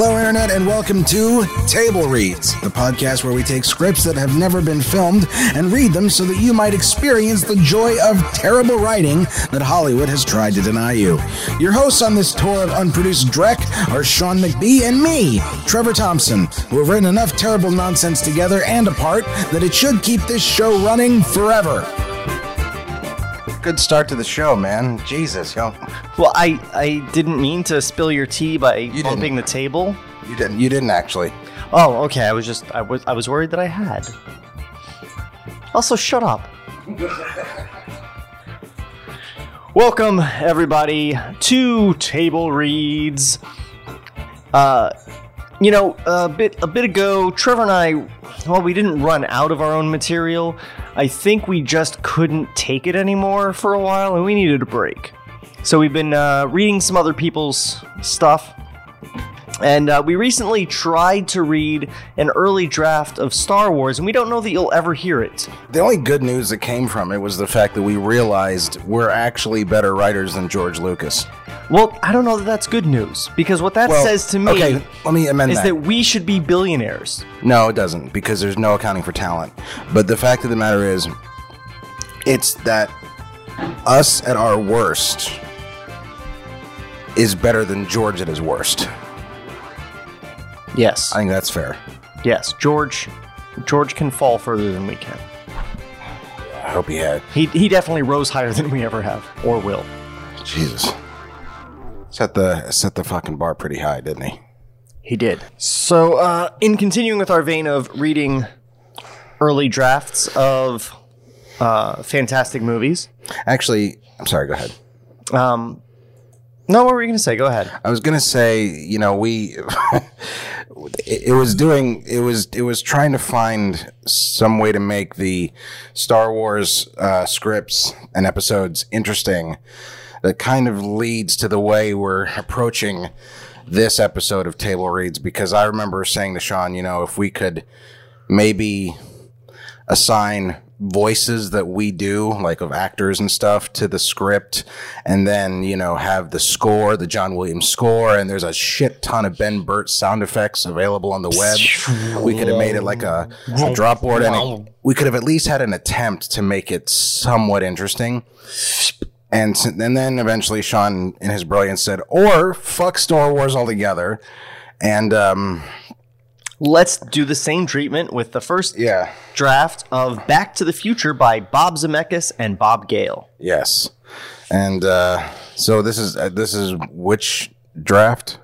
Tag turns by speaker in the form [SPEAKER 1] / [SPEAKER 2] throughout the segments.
[SPEAKER 1] Hello, Internet, and welcome to Table Reads, the podcast where we take scripts that have never been filmed and read them so that you might experience the joy of terrible writing that Hollywood has tried to deny you. Your hosts on this tour of unproduced dreck are Sean McBee and me, Trevor Thompson, who have written enough terrible nonsense together and apart that it should keep this show running forever. Good start to the show, man. Jesus, yo.
[SPEAKER 2] Well, I, I didn't mean to spill your tea by
[SPEAKER 1] didn't.
[SPEAKER 2] bumping the table.
[SPEAKER 1] You didn't. You didn't actually.
[SPEAKER 2] Oh, okay. I was just I was I was worried that I had. Also, shut up. Welcome everybody to Table Reads. Uh, you know, a bit a bit ago, Trevor and I, well, we didn't run out of our own material. I think we just couldn't take it anymore for a while, and we needed a break. So we've been uh, reading some other people's stuff, and uh, we recently tried to read an early draft of Star Wars, and we don't know that you'll ever hear it.
[SPEAKER 1] The only good news that came from it was the fact that we realized we're actually better writers than George Lucas.
[SPEAKER 2] Well, I don't know that that's good news because what that
[SPEAKER 1] Well,
[SPEAKER 2] says to me
[SPEAKER 1] okay, let me amend
[SPEAKER 2] is
[SPEAKER 1] that.
[SPEAKER 2] that we should be billionaires.
[SPEAKER 1] No, it doesn't, because there's no accounting for talent. But the fact of the matter is, it's that us at our worst is better than George at his worst.
[SPEAKER 2] Yes.
[SPEAKER 1] I think that's fair.
[SPEAKER 2] Yes, George. George can fall further than we can.
[SPEAKER 1] I hope he had.
[SPEAKER 2] He he definitely rose higher than we ever have or will.
[SPEAKER 1] Jesus. Set the set the fucking bar pretty high, didn't he?
[SPEAKER 2] He did. So, uh, in continuing with our vein of reading early drafts of uh, fantastic movies,
[SPEAKER 1] Actually, I'm sorry, go ahead.
[SPEAKER 2] um, no, what were you going to say? Go ahead.
[SPEAKER 1] I was gonna say, you know, we it, was doing it was it was trying to find some way to make the Star Wars uh, scripts and episodes interesting. That kind of leads to the way we're approaching this episode of Table Reads because I remember saying to Sean, you know, if we could maybe assign voices that we do, like of actors and stuff, to the script, and then you know have the score, the John Williams score, and there's a shit ton of Ben Burtt sound effects available on the web. We could have made it like a, a drop board, and it- we could have at least had an attempt to make it somewhat interesting. And, and then eventually Sean, in his brilliance, said, "Or fuck Star Wars altogether." And um,
[SPEAKER 2] Let's do the same treatment with the first
[SPEAKER 1] yeah,
[SPEAKER 2] draft of Back to the Future by Bob Zemeckis and Bob Gale.
[SPEAKER 1] Yes, and uh, so this is uh, this is which draft?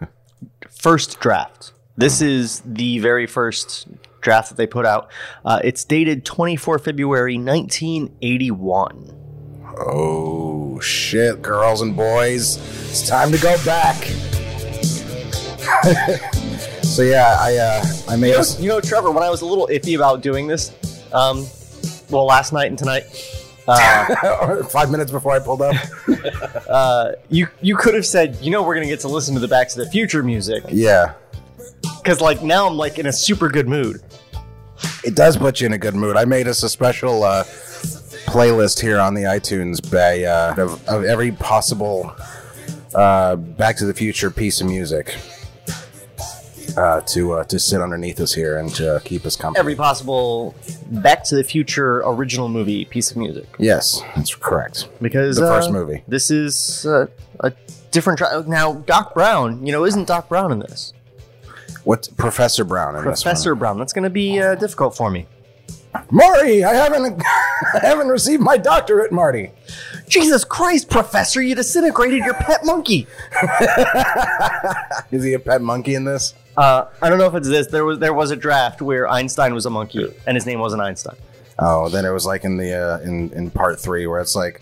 [SPEAKER 2] First draft. This is the very first draft that they put out. Uh, it's dated 24 February 1981.
[SPEAKER 1] Oh shit, girls and boys, it's time to go back. so yeah, I uh, I made us.
[SPEAKER 2] You know, Trevor, when I was a little iffy about doing this, um, well, last night and tonight, uh,
[SPEAKER 1] Five minutes before I pulled up.
[SPEAKER 2] uh, you you could have said, you know, we're gonna get to listen to the Back to the Future music
[SPEAKER 1] Yeah,
[SPEAKER 2] because, like, now I'm like in a super good mood.
[SPEAKER 1] it does put you in a good mood. I made us a special uh, playlist here on the iTunes by uh, of, of every possible uh, Back to the Future piece of music uh, to uh, to sit underneath us here and to keep us company.
[SPEAKER 2] Every possible Back to the Future original movie piece of music
[SPEAKER 1] yes, that's correct.
[SPEAKER 2] because
[SPEAKER 1] The first
[SPEAKER 2] uh,
[SPEAKER 1] movie.
[SPEAKER 2] This is uh, a different. Tra- now, Doc Brown. You know, isn't Doc Brown in this?
[SPEAKER 1] What's Professor Brown in
[SPEAKER 2] Professor Brown. That's going to be uh, difficult for me.
[SPEAKER 1] Marty? I haven't I haven't received my doctorate, Marty.
[SPEAKER 2] Jesus Christ, Professor! You disintegrated your pet monkey.
[SPEAKER 1] Is he a pet monkey in this?
[SPEAKER 2] Uh, I don't know if it's this. There was there was a draft where Einstein was a monkey and his name wasn't Einstein.
[SPEAKER 1] Oh, then it was like in the uh, in in part three where it's like,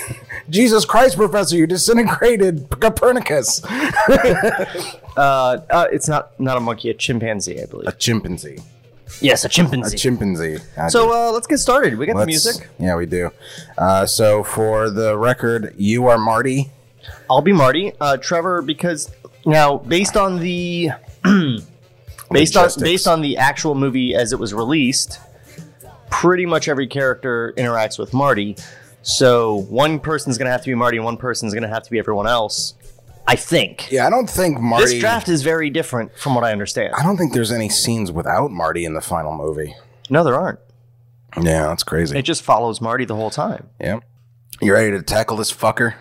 [SPEAKER 1] Jesus Christ, Professor, you disintegrated Copernicus.
[SPEAKER 2] Uh, uh, it's not not a monkey, a chimpanzee, I believe.
[SPEAKER 1] A chimpanzee.
[SPEAKER 2] yes, a chimpanzee.
[SPEAKER 1] A
[SPEAKER 2] chimpanzee.
[SPEAKER 1] I
[SPEAKER 2] so uh, let's get started. We got the
[SPEAKER 1] Let's-
[SPEAKER 2] music.
[SPEAKER 1] Yeah, we do. Uh, so for the record, you are Marty.
[SPEAKER 2] I'll be Marty. Uh, Trevor, because now based on the based on based on the actual movie as it was released, pretty much every character interacts with Marty. So one person's going to have to be Marty and one person's going to have to be everyone else. I think.
[SPEAKER 1] Yeah, I don't think Marty.
[SPEAKER 2] This draft is very different from what I understand.
[SPEAKER 1] I don't think there's any scenes without Marty in the final movie.
[SPEAKER 2] No, there aren't.
[SPEAKER 1] Yeah, that's crazy.
[SPEAKER 2] It just follows Marty the whole time.
[SPEAKER 1] yeah. You ready to tackle this fucker?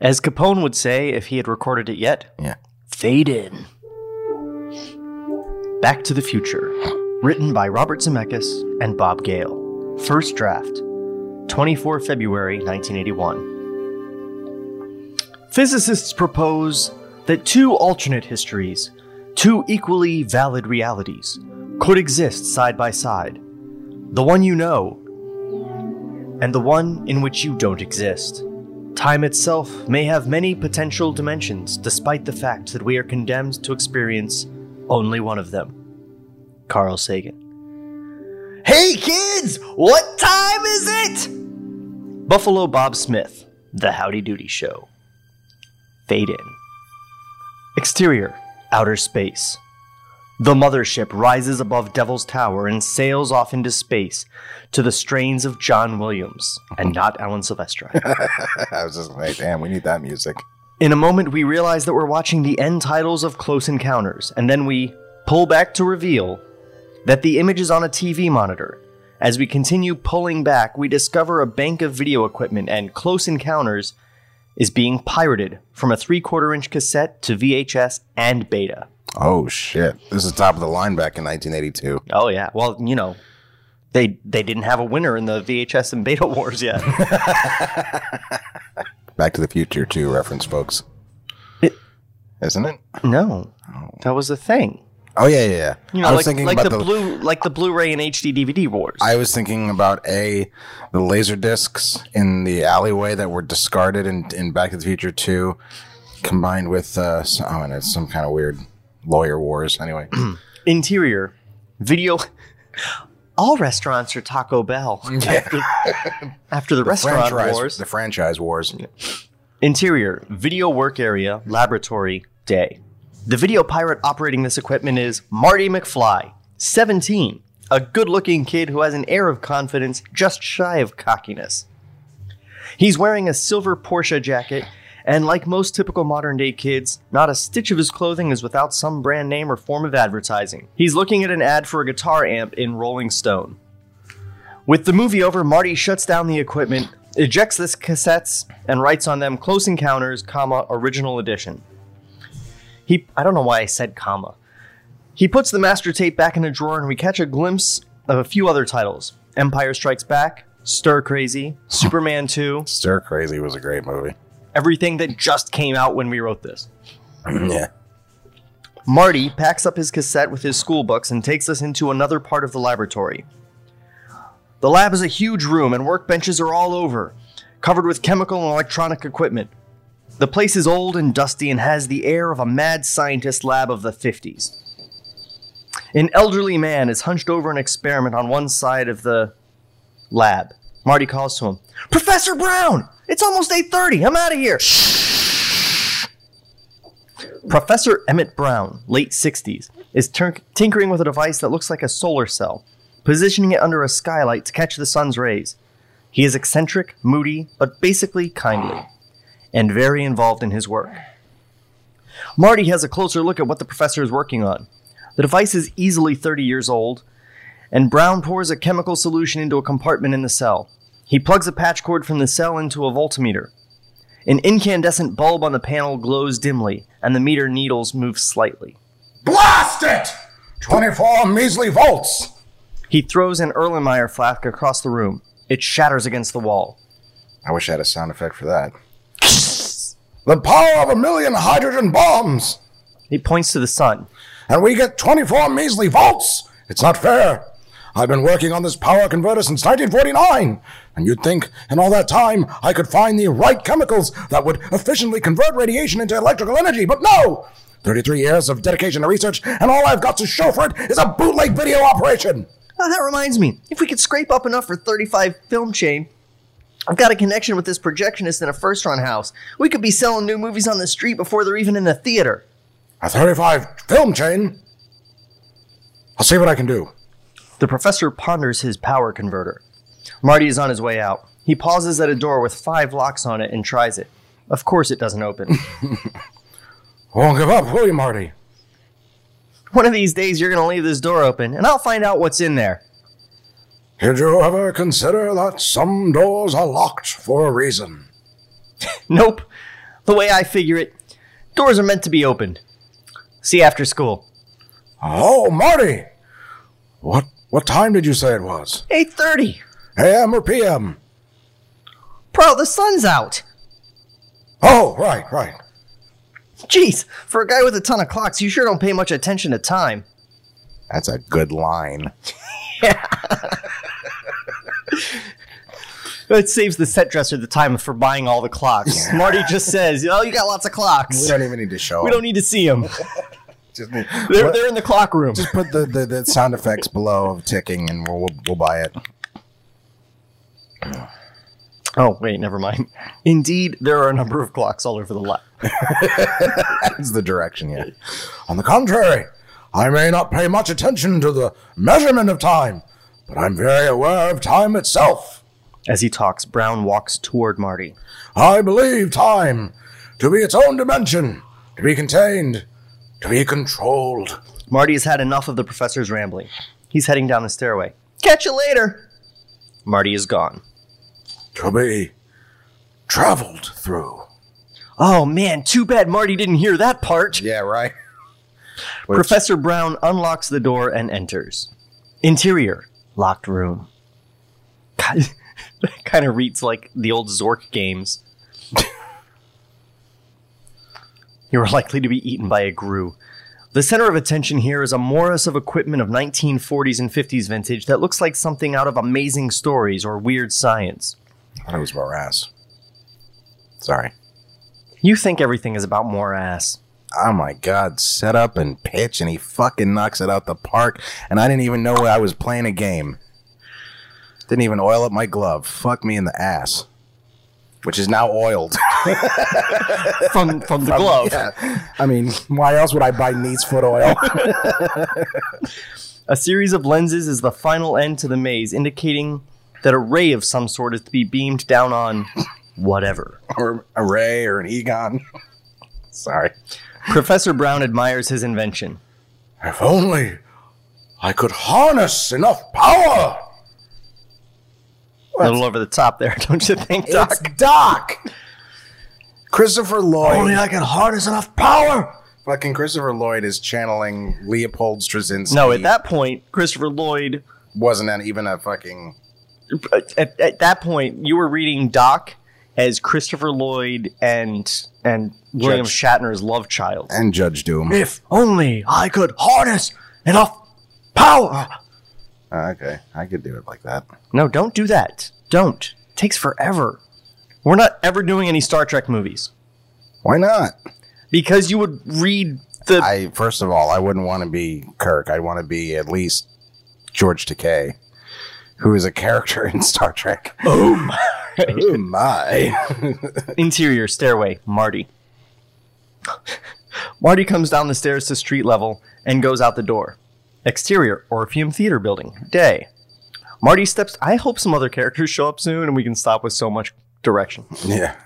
[SPEAKER 2] As Capone would say if he had recorded it yet,
[SPEAKER 1] Yeah.
[SPEAKER 2] Fade in. Back to the Future, written by Robert Zemeckis and Bob Gale. First draft, 24 February 1981. Physicists propose that two alternate histories, two equally valid realities, could exist side by side. The one you know, and the one in which you don't exist. Time itself may have many potential dimensions, despite the fact that we are condemned to experience only one of them. Carl Sagan. Hey kids, what time is it? Buffalo Bob Smith, The Howdy Doody Show. Fade in. Exterior, outer space. The mothership rises above Devil's Tower and sails off into space to the strains of John Williams and not Alan Silvestri.
[SPEAKER 1] I was just like, damn, we need that music.
[SPEAKER 2] In a moment, we realize that we're watching the end titles of Close Encounters, and then we pull back to reveal that the image is on a TV monitor. As we continue pulling back, we discover a bank of video equipment, and Close Encounters is being pirated from a three quarter inch cassette to VHS and beta.
[SPEAKER 1] Oh shit! This is top of the line back in 1982.
[SPEAKER 2] Oh yeah, well you know, they they didn't have a winner in the VHS and beta wars yet.
[SPEAKER 1] Back to the Future 2 reference, folks. Isn't it?
[SPEAKER 2] no, that was a thing.
[SPEAKER 1] Oh yeah, yeah. yeah.
[SPEAKER 2] You know,
[SPEAKER 1] I was
[SPEAKER 2] like,
[SPEAKER 1] thinking
[SPEAKER 2] like
[SPEAKER 1] about
[SPEAKER 2] the,
[SPEAKER 1] the,
[SPEAKER 2] blue like the Blu-ray and HD DVD wars.
[SPEAKER 1] I was thinking about a the laser discs in the alleyway that were discarded in, in Back to the Future 2, combined with uh, some, oh, and it's some kind of weird lawyer wars. Anyway,
[SPEAKER 2] Interior, video. All restaurants are Taco Bell. After, after the, restaurant wars.
[SPEAKER 1] the franchise wars.
[SPEAKER 2] Interior, video work area, laboratory, day. The video pirate operating this equipment is Marty McFly, 17, a good looking kid who has an air of confidence just shy of cockiness. He's wearing a silver Porsche jacket, and like most typical modern day kids, not a stitch of his clothing is without some brand name or form of advertising. He's looking at an ad for a guitar amp in Rolling Stone. With the movie over, Marty shuts down the equipment, ejects the cassettes, and writes on them "Close Encounters, comma Original Edition." He, I don't know why I said comma. He puts the master tape back in a drawer, and we catch a glimpse of a few other titles: Empire Strikes Back, Stir Crazy, Superman 2,
[SPEAKER 1] Stir Crazy was a great movie.
[SPEAKER 2] Everything that just came out when we wrote this.
[SPEAKER 1] yeah.
[SPEAKER 2] Marty packs up his cassette with his school books and takes us into another part of the laboratory. The lab is a huge room and workbenches are all over, covered with chemical and electronic equipment. The place is old and dusty and has the air of a mad scientist lab of the 50s. An elderly man is hunched over an experiment on one side of the lab. Marty calls to him, "Professor Brown, it's almost 8:30. I'm out of here." Professor Emmett Brown, late 60s, is tinkering with a device that looks like a solar cell, positioning it under a skylight to catch the sun's rays. He is eccentric, moody, but basically kindly, and very involved in his work. Marty has a closer look at what the professor is working on. The device is easily 30 years old, and Brown pours a chemical solution into a compartment in the cell. He plugs a patch cord from the cell into a voltmeter. An incandescent bulb on the panel glows dimly, and the meter needles move slightly.
[SPEAKER 1] Blast it! 24 measly volts!
[SPEAKER 2] He throws an Erlenmeyer flask across the room. It shatters against the wall.
[SPEAKER 1] I wish I had a sound effect for that. the power of a million hydrogen bombs!
[SPEAKER 2] He points to the sun.
[SPEAKER 1] and we get 24 measly volts. It's not fair. I've been working on this power converter since 1949, and you'd think in all that time I could find the right chemicals that would efficiently convert radiation into electrical energy, but no! 33 years of dedication to research, and all I've got to show for it is a bootleg video operation.
[SPEAKER 2] Oh, that reminds me. If we could scrape up enough for 35 film chain, I've got a connection with this projectionist in a first run house. We could be selling new movies on the street before they're even in the theater.
[SPEAKER 1] A 35 film chain? I'll see what I can do.
[SPEAKER 2] The professor ponders his power converter. Marty is on his way out. He pauses at a door with five locks on it and tries it. Of course, it doesn't open.
[SPEAKER 1] Won't give up, will you, Marty?
[SPEAKER 2] One of these days, you're going to leave this door open, and I'll find out what's in there.
[SPEAKER 1] Did you ever consider that some doors are locked for a reason?
[SPEAKER 2] Nope. The way I figure it, doors are meant to be opened. See you after school.
[SPEAKER 1] Oh, Marty! What what time did you say it was?
[SPEAKER 2] 8.30.
[SPEAKER 1] AM or PM?
[SPEAKER 2] Bro, the sun's out.
[SPEAKER 1] Oh, right, right.
[SPEAKER 2] Jeez, for a guy with a ton of clocks, you sure don't pay much attention to time.
[SPEAKER 1] That's a good line.
[SPEAKER 2] It saves the set dresser the time for buying all the clocks. Marty just says, "Oh, you got lots of clocks.
[SPEAKER 1] We don't even need to show.
[SPEAKER 2] We don't need to see them.
[SPEAKER 1] Just,
[SPEAKER 2] They're,
[SPEAKER 1] what-
[SPEAKER 2] they're in the clock room."
[SPEAKER 1] just put the, the, the sound effects below of ticking, and we'll, we'll we'll buy it.
[SPEAKER 2] Oh, wait, never mind. Indeed, there are a number of clocks all over the lot.
[SPEAKER 1] That's the direction, yeah. On the contrary, I may not pay much attention to the measurement of time, but I'm very aware of time itself.
[SPEAKER 2] As he talks, Brown walks toward Marty.
[SPEAKER 1] I believe time to be its own dimension, to be contained, to be controlled.
[SPEAKER 2] Marty has had enough of the professor's rambling. He's heading down the stairway. Catch you later. Marty is gone.
[SPEAKER 1] To be traveled through.
[SPEAKER 2] Oh man, too bad Marty didn't hear that part.
[SPEAKER 1] Yeah, right.
[SPEAKER 2] Professor Brown unlocks the door and enters. Interior, locked room. God, that kind of reads like the old Zork games. You are likely to be eaten by a grue. The center of attention here is a Morris of equipment of 1940s and 50s vintage that looks like something out of Amazing Stories or Weird Science.
[SPEAKER 1] I thought it was morass. Sorry.
[SPEAKER 2] You think everything is about more ass.
[SPEAKER 1] Oh my god, set up and pitch, and he fucking knocks it out the park, and I didn't even know I was playing a game. Didn't even oil up my glove. Fuck me in the ass. Which is now oiled.
[SPEAKER 2] From, from the glove.
[SPEAKER 1] Yeah. I mean, why else would I buy Neat's foot oil?
[SPEAKER 2] A series of lenses is the final end to the maze, indicating that a ray of some sort is to be beamed down on whatever.
[SPEAKER 1] or a Ray or an Egon. Sorry.
[SPEAKER 2] Professor Brown admires his invention.
[SPEAKER 1] If only I could harness enough power.
[SPEAKER 2] A little over the top there, don't you think, Doc?
[SPEAKER 1] It's Doc. Christopher Lloyd.
[SPEAKER 2] Only I can harness enough power.
[SPEAKER 1] Fucking Christopher Lloyd is channeling Leopold Stokowski.
[SPEAKER 2] No, at that point, Christopher Lloyd.
[SPEAKER 1] wasn't that even a fucking.
[SPEAKER 2] At, at that point, you were reading Doc as Christopher Lloyd and and William
[SPEAKER 1] Judge.
[SPEAKER 2] Shatner's love child.
[SPEAKER 1] And Judge Doom.
[SPEAKER 2] If only I could harness enough power.
[SPEAKER 1] Uh, okay, I could do it like that.
[SPEAKER 2] No, don't do that. Don't. takes forever. We're not ever doing any Star Trek movies
[SPEAKER 1] Why not?
[SPEAKER 2] because you would read the.
[SPEAKER 1] I first of all, I wouldn't want to be Kirk. I'd want to be at least George Takei, who is a character in Star Trek.
[SPEAKER 2] oh my.
[SPEAKER 1] oh my!
[SPEAKER 2] Interior stairway, Marty. Marty comes down the stairs to street level and goes out the door. Exterior, Orpheum Theater Building, day. Marty steps. I hope some other characters show up soon and we can stop with so much direction.
[SPEAKER 1] yeah.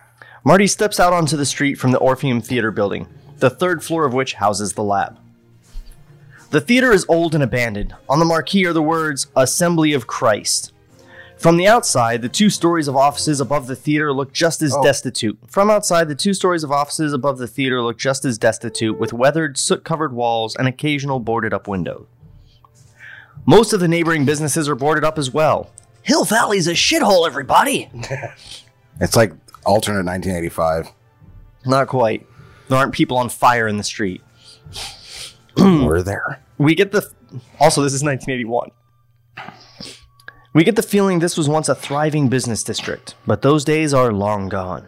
[SPEAKER 2] Marty steps out onto the street from the Orpheum Theater building, the third floor of which houses the lab. The theater is old and abandoned. On the marquee are the words Assembly of Christ. From the outside, the two stories of offices above the theater look just as oh. destitute. From outside, the two stories of offices above the theater look just as destitute, with weathered, soot covered walls and occasional boarded up windows. Most of the neighboring businesses are boarded up as well. Hill Valley's a shithole, everybody!
[SPEAKER 1] It's like alternate 1985.
[SPEAKER 2] Not quite. There aren't people on fire in the street.
[SPEAKER 1] We're there.
[SPEAKER 2] We get the. Also, this is 1981. We get the feeling this was once a thriving business district, but those days are long gone.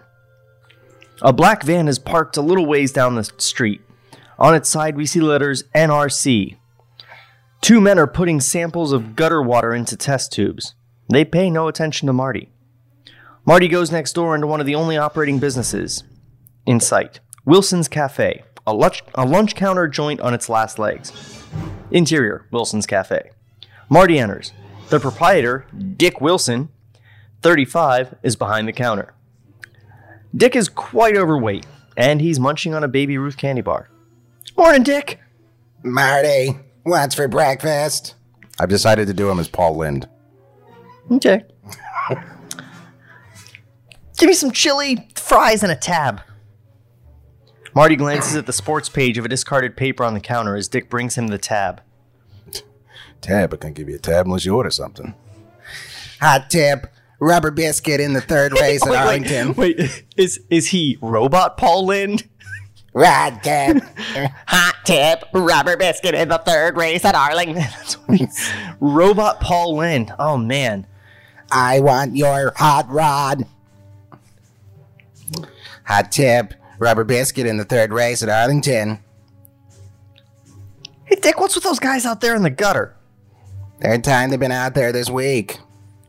[SPEAKER 2] A black van is parked a little ways down the street. On its side, we see letters NRC. Two men are putting samples of gutter water into test tubes. They pay no attention to Marty. Marty goes next door into one of the only operating businesses in sight Wilson's Cafe, a lunch, a lunch counter joint on its last legs. Interior Wilson's Cafe. Marty enters. The proprietor, Dick Wilson, 35, is behind the counter. Dick is quite overweight, and he's munching on a Baby Ruth candy bar. Morning, Dick.
[SPEAKER 1] Marty, what's for breakfast? I've decided to do him as Paul Lynde.
[SPEAKER 2] Okay. Give me some chili, fries, and a tab. Marty glances at the sports page of a discarded paper on the counter as Dick brings him the tab.
[SPEAKER 1] Tab, I can't give you a tab unless you order something. Hot tip, rubber biscuit in the third race at Arlington.
[SPEAKER 2] wait, is is he robot Paul Lynde?
[SPEAKER 1] Rod tip.
[SPEAKER 3] Hot tip, rubber biscuit in the third race at Arlington.
[SPEAKER 2] Robot Paul Lynde. Oh man.
[SPEAKER 1] I want your hot rod. Hot tip, rubber biscuit in the third race at Arlington.
[SPEAKER 2] Hey Dick, what's with those guys out there in the gutter?
[SPEAKER 1] Third time they've been out there this week.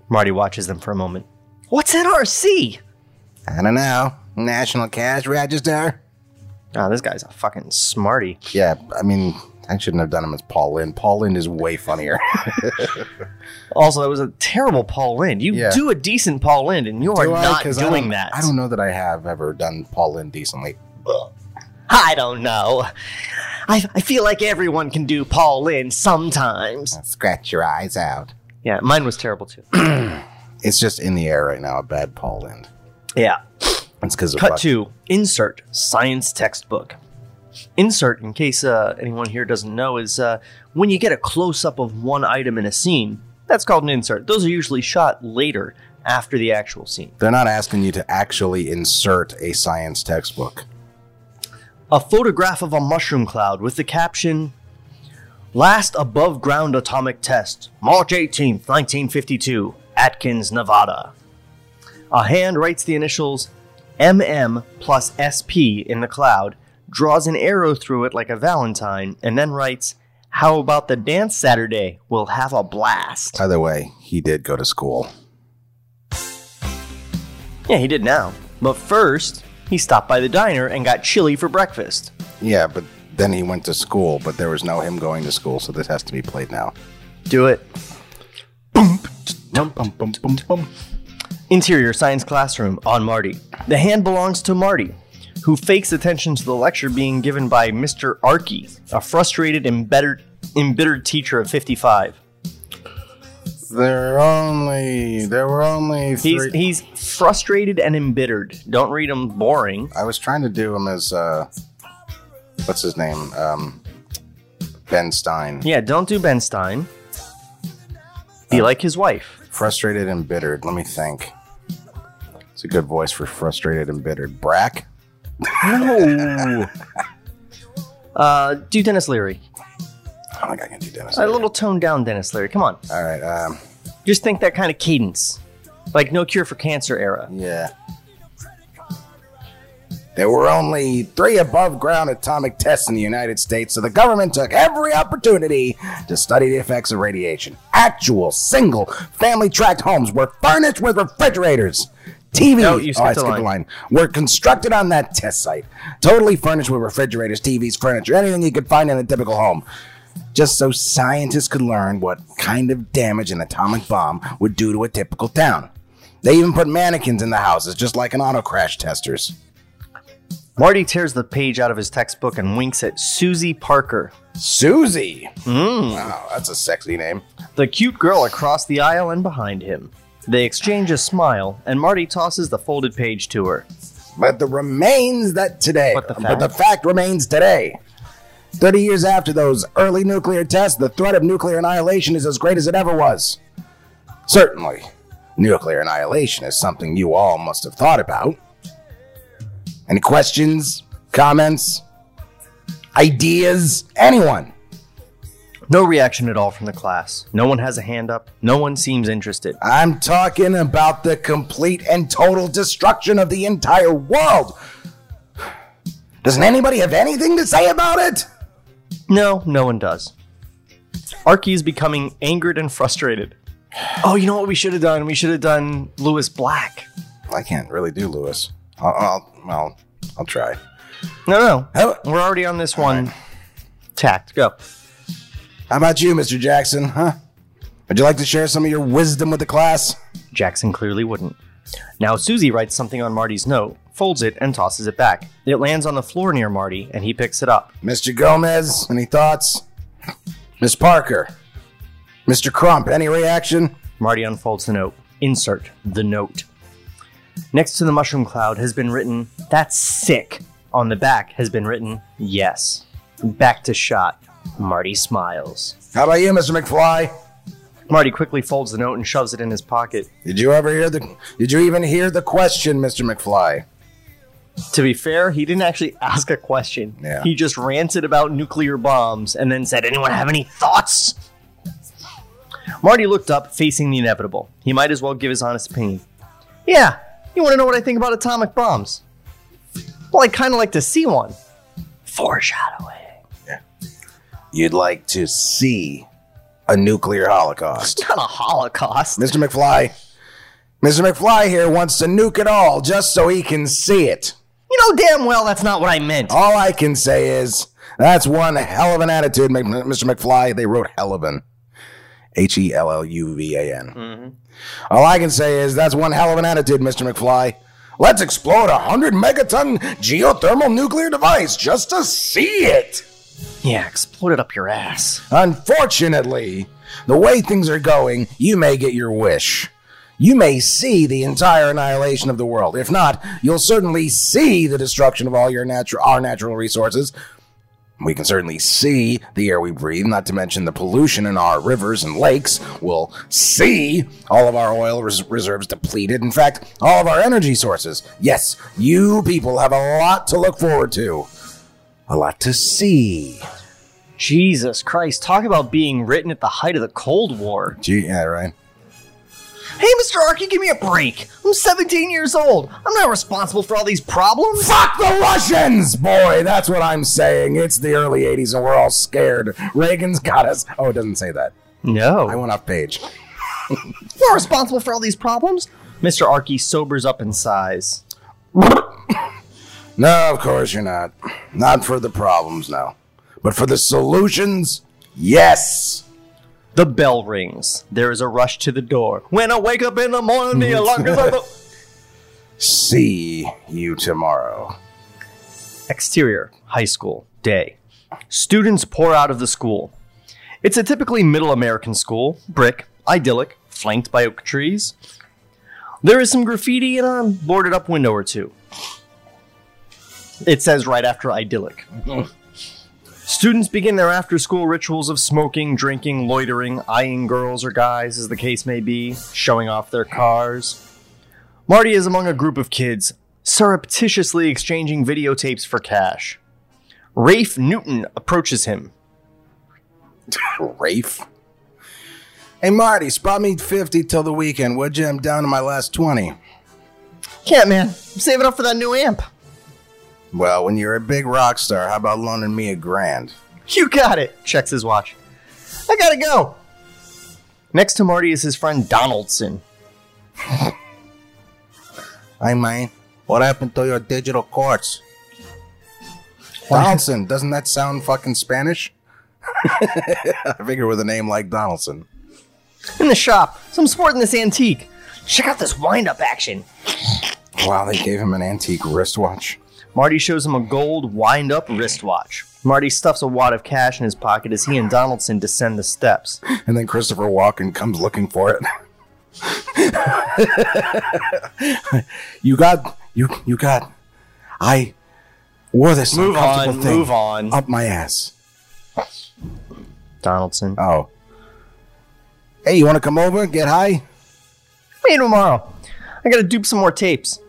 [SPEAKER 2] Marty watches them for a moment. What's NRC?
[SPEAKER 1] I don't know. National Cash Register?
[SPEAKER 2] Oh, this guy's a fucking smarty.
[SPEAKER 1] Yeah, I mean, I shouldn't have done him as Paul Lynde. Paul Lynde is way funnier.
[SPEAKER 2] Also, that was a terrible Paul Lynde. You
[SPEAKER 1] Yeah.
[SPEAKER 2] do a decent Paul Lynde, and you are
[SPEAKER 1] Do I?
[SPEAKER 2] not
[SPEAKER 1] 'Cause I
[SPEAKER 2] doing
[SPEAKER 1] don't-
[SPEAKER 2] that.
[SPEAKER 1] I don't know that I have ever done Paul Lynde decently.
[SPEAKER 2] I don't know. I, I feel like everyone can do Paul Lynde sometimes.
[SPEAKER 1] Scratch your eyes out.
[SPEAKER 2] Yeah, mine was terrible too.
[SPEAKER 1] It's just in the air right now, a bad Paul Lynde.
[SPEAKER 2] yeah.
[SPEAKER 1] It's because of
[SPEAKER 2] Cut to insert science textbook. Insert, in case uh, anyone here doesn't know, is uh, when you get a close up of one item in a scene. That's called an insert. Those are usually shot later after the actual scene.
[SPEAKER 1] They're not asking you to actually insert a science textbook.
[SPEAKER 2] A photograph of a mushroom cloud with the caption Last above ground atomic test, March 18th, 1952, Atkins, Nevada. A hand writes the initials MM plus SP in the cloud, draws an arrow through it like a Valentine, and then writes, How about the dance Saturday? We'll have a blast.
[SPEAKER 1] By the way, he did go to school.
[SPEAKER 2] Yeah, he did now. But first, he stopped by the diner and got chili for breakfast.
[SPEAKER 1] Yeah, but then he went to school, but there was no him going to school, so this has to be played now.
[SPEAKER 2] Do it.
[SPEAKER 1] Bum, bum, bum, bum, bum.
[SPEAKER 2] Interior science classroom on Marty. The hand belongs to Marty, who fakes attention to the lecture being given by Mr. Arky, a frustrated, embittered, embittered teacher of 55.
[SPEAKER 1] There only there were only
[SPEAKER 2] He's,
[SPEAKER 1] three.
[SPEAKER 2] he's frustrated and embittered. Don't read him boring.
[SPEAKER 1] I was trying to do him as uh, what's his name? Um, Ben Stein.
[SPEAKER 2] Yeah, don't do Ben Stein. Be like his wife.
[SPEAKER 1] Frustrated and bittered. Let me think. It's a good voice for frustrated and bittered. Brack.
[SPEAKER 2] No. uh, do Denis Leary.
[SPEAKER 1] I don't think I can do Denis.
[SPEAKER 2] A little toned down Denis Leary. Come on.
[SPEAKER 1] All right. Um,
[SPEAKER 2] Just think that kind of cadence. Like No Cure for Cancer era.
[SPEAKER 1] yeah. There were only three above ground atomic tests in the United States, so the government took every opportunity to study the effects of radiation. Actual single family tract homes were furnished with refrigerators. TV,
[SPEAKER 2] No, you
[SPEAKER 1] oh, I
[SPEAKER 2] skipped line.
[SPEAKER 1] line, were constructed on that test site. Totally furnished with refrigerators, TVs, furniture, anything you could find in a typical home. Just so scientists could learn what kind of damage an atomic bomb would do to a typical town. They even put mannequins in the houses, just like an auto crash testers.
[SPEAKER 2] Marty tears the page out of his textbook and winks at Susie Parker,
[SPEAKER 1] Susie. Mm. Wow, that's a sexy name.
[SPEAKER 2] the cute girl across the aisle and behind him. They exchange a smile, and Marty tosses the folded page to her.
[SPEAKER 1] But the remains that today,
[SPEAKER 2] But the
[SPEAKER 1] but the
[SPEAKER 2] fact?
[SPEAKER 1] fact remains today. 30 years after those early nuclear tests, the threat of nuclear annihilation is as great as it ever was. Certainly, nuclear annihilation is something you all must have thought about. Any questions, comments, ideas? Anyone?
[SPEAKER 2] No reaction at all from the class. No one has a hand up. No one seems interested.
[SPEAKER 1] I'm talking about the complete and total destruction of the entire world. Doesn't anybody have anything to say about it?
[SPEAKER 2] No, no one does. Arky is becoming angered and frustrated. Oh, you know what we should have done? We should have done Lewis Black.
[SPEAKER 1] I can't really do Lewis. I'll, I'll, I'll, I'll try.
[SPEAKER 2] No, no.
[SPEAKER 1] How,
[SPEAKER 2] We're already on this one. Tact. Go.
[SPEAKER 1] how about you, Mr. Jackson? Huh? Would you like to share some of your wisdom with the class?
[SPEAKER 2] Jackson clearly wouldn't. Now Susie writes something on Marty's note, folds it, and tosses it back. It lands on the floor near Marty, and he picks it up.
[SPEAKER 1] Mr. Gomez, any thoughts? Miss Parker, Mr. Crump, any reaction?
[SPEAKER 2] Marty unfolds the note. Insert the note. Next to the mushroom cloud has been written, That's sick. On the back has been written, Yes. Back to shot. Marty smiles.
[SPEAKER 1] How about you, Mr. McFly?
[SPEAKER 2] Marty quickly folds the note and shoves it in his pocket.
[SPEAKER 1] Did you ever hear the? Did you even hear the question, Mr. McFly?
[SPEAKER 2] To be fair, he didn't actually ask a question.
[SPEAKER 1] Yeah.
[SPEAKER 2] He just ranted about nuclear bombs and then said, Anyone have any thoughts? Marty looked up, facing the inevitable. He might as well give his honest opinion. Yeah, you want to know what I think about atomic bombs? Well, I'd kind of like to see one. Foreshadowing. Yeah.
[SPEAKER 1] You'd like to see a nuclear holocaust,
[SPEAKER 2] Not a holocaust.
[SPEAKER 1] Mr. McFly. Mr. McFly here wants to nuke it all just so he can see it.
[SPEAKER 2] You know damn well that's not what I meant.
[SPEAKER 1] All I can say is that's one hell of an attitude, Mr. McFly. They wrote Helluvan. H E L L U V A N. Mm-hmm. All I can say is that's one hell of an attitude, Mr. McFly. Let's explode a hundred megaton geothermal nuclear device just to see it.
[SPEAKER 2] Yeah, explode it up your ass.
[SPEAKER 1] Unfortunately, the way things are going, you may get your wish. You may see the entire annihilation of the world. If not, you'll certainly see the destruction of all your natural our natural resources. We can certainly see the air we breathe, not to mention the pollution in our rivers and lakes. We'll see all of our oil res- reserves depleted. In fact, all of our energy sources. Yes, you people have a lot to look forward to. A lot to see.
[SPEAKER 2] Jesus Christ, talk about being written at the height of the Cold War.
[SPEAKER 1] Gee, yeah, right.
[SPEAKER 2] Hey, Mr. Arky, give me a break. I'm 17 years old. I'm not responsible for all these problems.
[SPEAKER 1] Fuck the Russians! Boy, that's what I'm saying. It's the early 80s and we're all scared. Reagan's got us. Oh, it doesn't say that.
[SPEAKER 2] No.
[SPEAKER 1] I went off page.
[SPEAKER 2] You're responsible for all these problems? Mr. Arky sobers up and sighs.
[SPEAKER 1] No, of course you're not. Not for the problems, no. But for the solutions, yes.
[SPEAKER 2] The bell rings. There is a rush to the door. When I wake up in the morning, the alarm goes off.
[SPEAKER 1] See you tomorrow.
[SPEAKER 2] Exterior, high school, day. Students pour out of the school. It's a typically middle American school, brick, idyllic, flanked by oak trees. There is some graffiti and a boarded up window or two. It says right after idyllic. Mm. Students begin their after school rituals of smoking, drinking, loitering, eyeing girls or guys, as the case may be, showing off their cars. Marty is among a group of kids surreptitiously exchanging videotapes for cash. Rafe Newton approaches him.
[SPEAKER 1] Rafe. Hey, Marty, spot me 50 till the weekend, would you? I'm down to my last 20.
[SPEAKER 2] Can't, man. I'm saving up for that new amp.
[SPEAKER 1] Well, when you're a big rock star, how about loaning me a grand?
[SPEAKER 2] You got it. Checks his watch. I gotta go. Next to Marty is his friend Donaldson.
[SPEAKER 1] Hey, man, what happened to your digital quartz? Donaldson, doesn't that sound fucking Spanish? I figure with a name like Donaldson.
[SPEAKER 2] In the shop, so I'm sporting this antique. Check out this wind up action.
[SPEAKER 1] Wow, they gave him an antique wristwatch.
[SPEAKER 2] Marty shows him a gold wind up wristwatch. Marty stuffs a wad of cash in his pocket as he and Donaldson descend the steps.
[SPEAKER 1] And then Christopher Walken comes looking for it. you got you you got I wore this
[SPEAKER 2] Move
[SPEAKER 1] uncomfortable
[SPEAKER 2] on,
[SPEAKER 1] thing
[SPEAKER 2] move on.
[SPEAKER 1] up my ass.
[SPEAKER 2] Donaldson.
[SPEAKER 1] Oh. Hey, you want to come over? and Get high?
[SPEAKER 2] Maybe tomorrow. I gotta dupe some more tapes.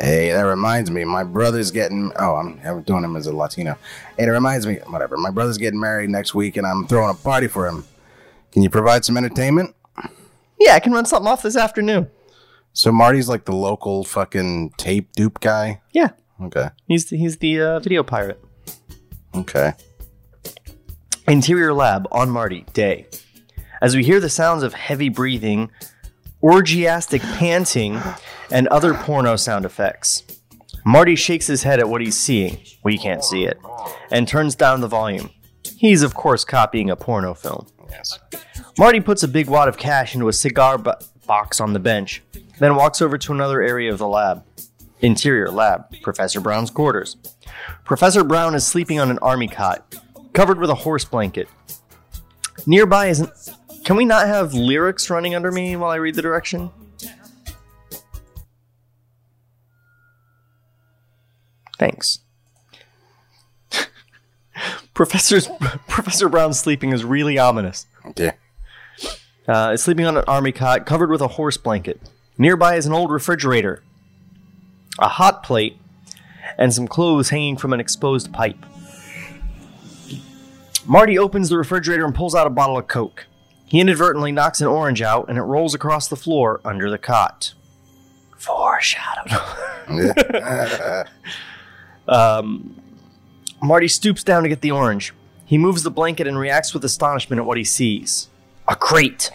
[SPEAKER 1] Hey, that reminds me, my brother's getting. Oh, I'm, doing him as a Latino. Hey, it reminds me, whatever. My brother's getting married next week, and I'm throwing a party for him. Can you provide some entertainment?
[SPEAKER 2] Yeah, I can run something off this afternoon.
[SPEAKER 1] So Marty's like the local fucking tape dupe guy.
[SPEAKER 2] Yeah,
[SPEAKER 1] Okay,
[SPEAKER 2] he's the, he's the uh, video pirate.
[SPEAKER 1] okay.
[SPEAKER 2] Interior lab on Marty, day. As we hear the sounds of heavy breathing, orgiastic panting, and other porno sound effects. Marty shakes his head at what he's seeing. We can't see it. And turns down the volume. He's, of course, copying a porno film.
[SPEAKER 1] Yes.
[SPEAKER 2] Marty puts a big wad of cash into a cigar bo- box on the bench, then walks over to another area of the lab. Interior lab, Professor Brown's quarters. Professor Brown is sleeping on an army cot, covered with a horse blanket. Nearby is an. Can we not have lyrics running under me while I read the direction? Thanks. Professor's Professor Brown's sleeping is really ominous.
[SPEAKER 1] Yeah.
[SPEAKER 2] Uh, is sleeping on an army cot covered with a horse blanket. Nearby is an old refrigerator, a hot plate, and some clothes hanging from an exposed pipe. Marty opens the refrigerator and pulls out a bottle of Coke. He inadvertently knocks an orange out and it rolls across the floor under the cot. Foreshadowed. um, Marty stoops down to get the orange. He moves the blanket and reacts with astonishment at what he sees. A crate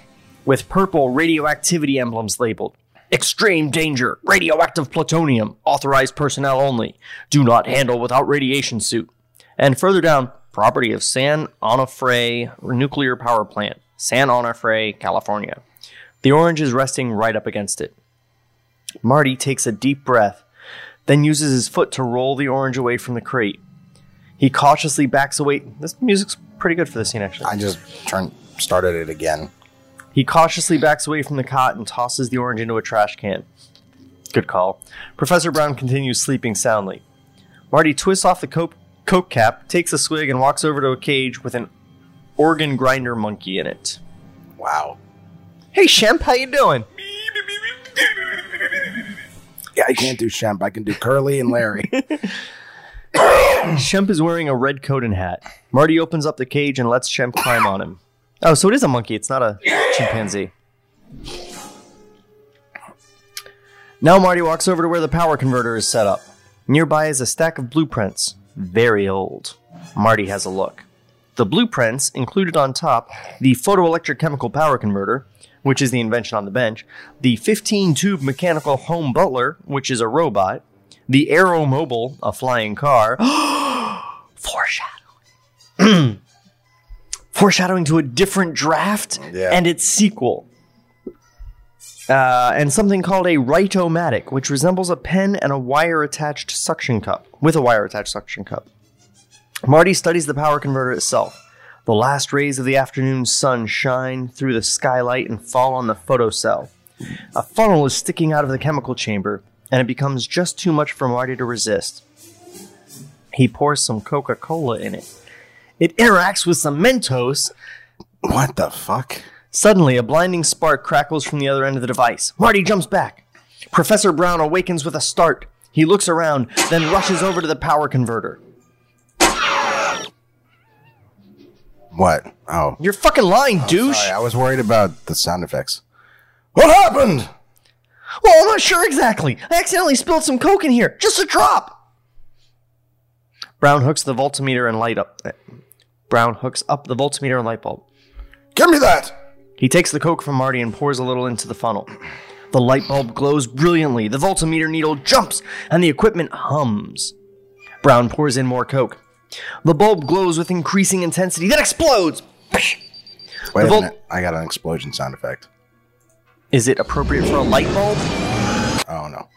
[SPEAKER 2] with purple radioactivity emblems labeled. Extreme danger, radioactive plutonium, authorized personnel only. Do not handle without radiation suit. And further down, property of San Onofre Nuclear Power Plant, San Onofre, California. The orange is resting right up against it. Marty takes a deep breath, then uses his foot to roll the orange away from the crate. He cautiously backs away. This music's pretty good for the scene, actually.
[SPEAKER 1] I just turned started it again.
[SPEAKER 2] He cautiously backs away from the cot and tosses the orange into a trash can. Good call. Professor Brown continues sleeping soundly. Marty twists off the coke, coke cap, takes a swig, and walks over to a cage with an organ grinder monkey in it.
[SPEAKER 1] Wow.
[SPEAKER 2] Hey, Shemp, how you doing?
[SPEAKER 1] Yeah, I can't do Shemp. I can do Curly and Larry.
[SPEAKER 2] Shemp is wearing a red coat and hat. Marty opens up the cage and lets Shemp climb on him. Oh, so it is a monkey. It's not a chimpanzee. Now Marty walks over to where the power converter is set up. Nearby is a stack of blueprints. Very old. Marty has a look. The blueprints included on top the photoelectric chemical power converter, which is the invention on the bench, the 15 tube mechanical home butler, which is a robot, the Aeromobile, a flying car. Foreshadowing. Foreshadowing to a different draft
[SPEAKER 1] Yeah.
[SPEAKER 2] and its sequel. Uh, and something called a Rightomatic, which resembles a pen and a wire attached suction cup, with a wire attached suction cup. Marty studies the power converter itself. The last rays of the afternoon sun shine through the skylight and fall on the photocell. A funnel is sticking out of the chemical chamber, and it becomes just too much for Marty to resist. He pours some Coca Cola in it. It interacts with some Mentos.
[SPEAKER 1] what the fuck?
[SPEAKER 2] Suddenly, a blinding spark crackles from the other end of the device. Marty jumps back. Professor Brown awakens with a start. He looks around, then rushes over to the power converter.
[SPEAKER 1] What? Oh.
[SPEAKER 2] You're fucking lying, oh, douche!
[SPEAKER 1] Sorry, I was worried about the sound effects. What happened?
[SPEAKER 2] Well, I'm not sure exactly. I accidentally spilled some coke in here. Just a drop. Brown hooks the voltmeter and light up. Brown hooks up the voltmeter and light bulb.
[SPEAKER 1] Give me that.
[SPEAKER 2] He takes the coke from Marty and pours a little into the funnel. The light bulb glows brilliantly. The voltmeter needle jumps and the equipment hums. Brown pours in more coke. The bulb glows with increasing intensity, then explodes.
[SPEAKER 1] Wait
[SPEAKER 2] The
[SPEAKER 1] a minute. I got an explosion sound effect.
[SPEAKER 2] Is it appropriate for a light bulb?
[SPEAKER 1] Oh no.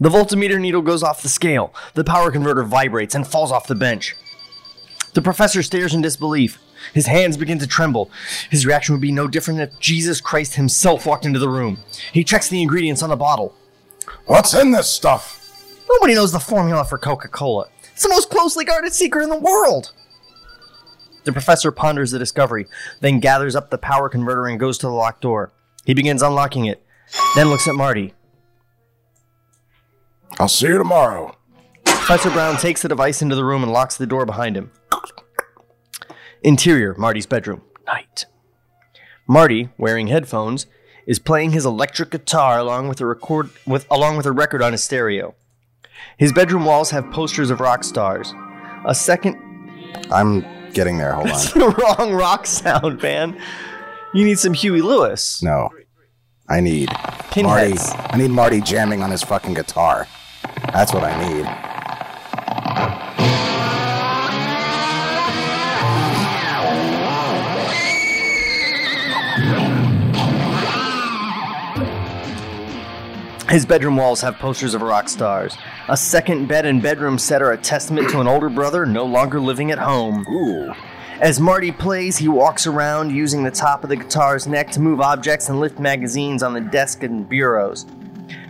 [SPEAKER 2] The voltmeter needle goes off the scale. The power converter vibrates and falls off the bench. The professor stares in disbelief. His hands begin to tremble. His reaction would be no different if Jesus Christ himself walked into the room. He checks the ingredients on the bottle.
[SPEAKER 1] What's in this stuff?
[SPEAKER 2] Nobody knows the formula for Coca Cola. It's the most closely guarded secret in the world. The professor ponders the discovery, then gathers up the power converter and goes to the locked door. He begins unlocking it, then looks at Marty.
[SPEAKER 1] I'll see you tomorrow.
[SPEAKER 2] Professor Brown takes the device into the room and locks the door behind him. Interior, Marty's bedroom. Night. Marty, wearing headphones, is playing his electric guitar along with a record with along with a record on his stereo. His bedroom walls have posters of rock stars. A second
[SPEAKER 1] I'm getting there. Hold on.
[SPEAKER 2] the wrong rock sound, man. You need some Huey Lewis.
[SPEAKER 1] No. I need Marty.
[SPEAKER 2] Pinheads.
[SPEAKER 1] I need Marty jamming on his fucking guitar. That's what I need.
[SPEAKER 2] His bedroom walls have posters of rock stars. A second bed and bedroom set are a testament to an older brother no longer living at home.
[SPEAKER 1] Ooh.
[SPEAKER 2] As Marty plays, he walks around using the top of the guitar's neck to move objects and lift magazines on the desk and bureaus.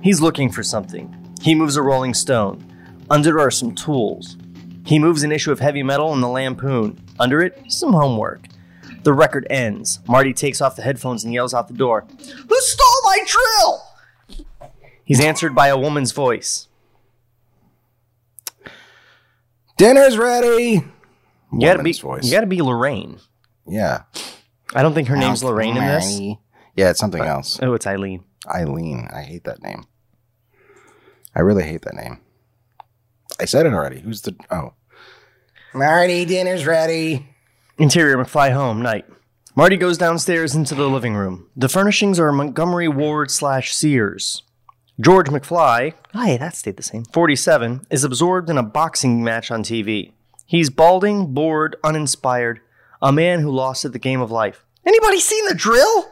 [SPEAKER 2] He's looking for something. He moves a Rolling Stone. Under are some tools. He moves an issue of heavy metal and the Lampoon. Under it, some homework. The record ends. Marty takes off the headphones and yells out the door, Who stole my drill? He's answered by a woman's voice.
[SPEAKER 1] Dinner's ready.
[SPEAKER 2] You gotta be,
[SPEAKER 1] Woman's voice.
[SPEAKER 2] you gotta be Lorraine.
[SPEAKER 1] yeah.
[SPEAKER 2] I don't think her name's Lorraine in this.
[SPEAKER 1] Yeah, it's something else.
[SPEAKER 2] Oh, it's Eileen.
[SPEAKER 1] Eileen. I hate that name. I really hate that name. I said it already. Who's the oh? Marty, dinner's ready.
[SPEAKER 2] Interior McFly home, night. Marty goes downstairs into the living room. The furnishings are Montgomery Ward slash Sears. George McFly, hey, that stayed the same, 47, is absorbed in a boxing match on TV. He's balding, bored, uninspired, a man who lost at the game of life. Anybody seen the drill?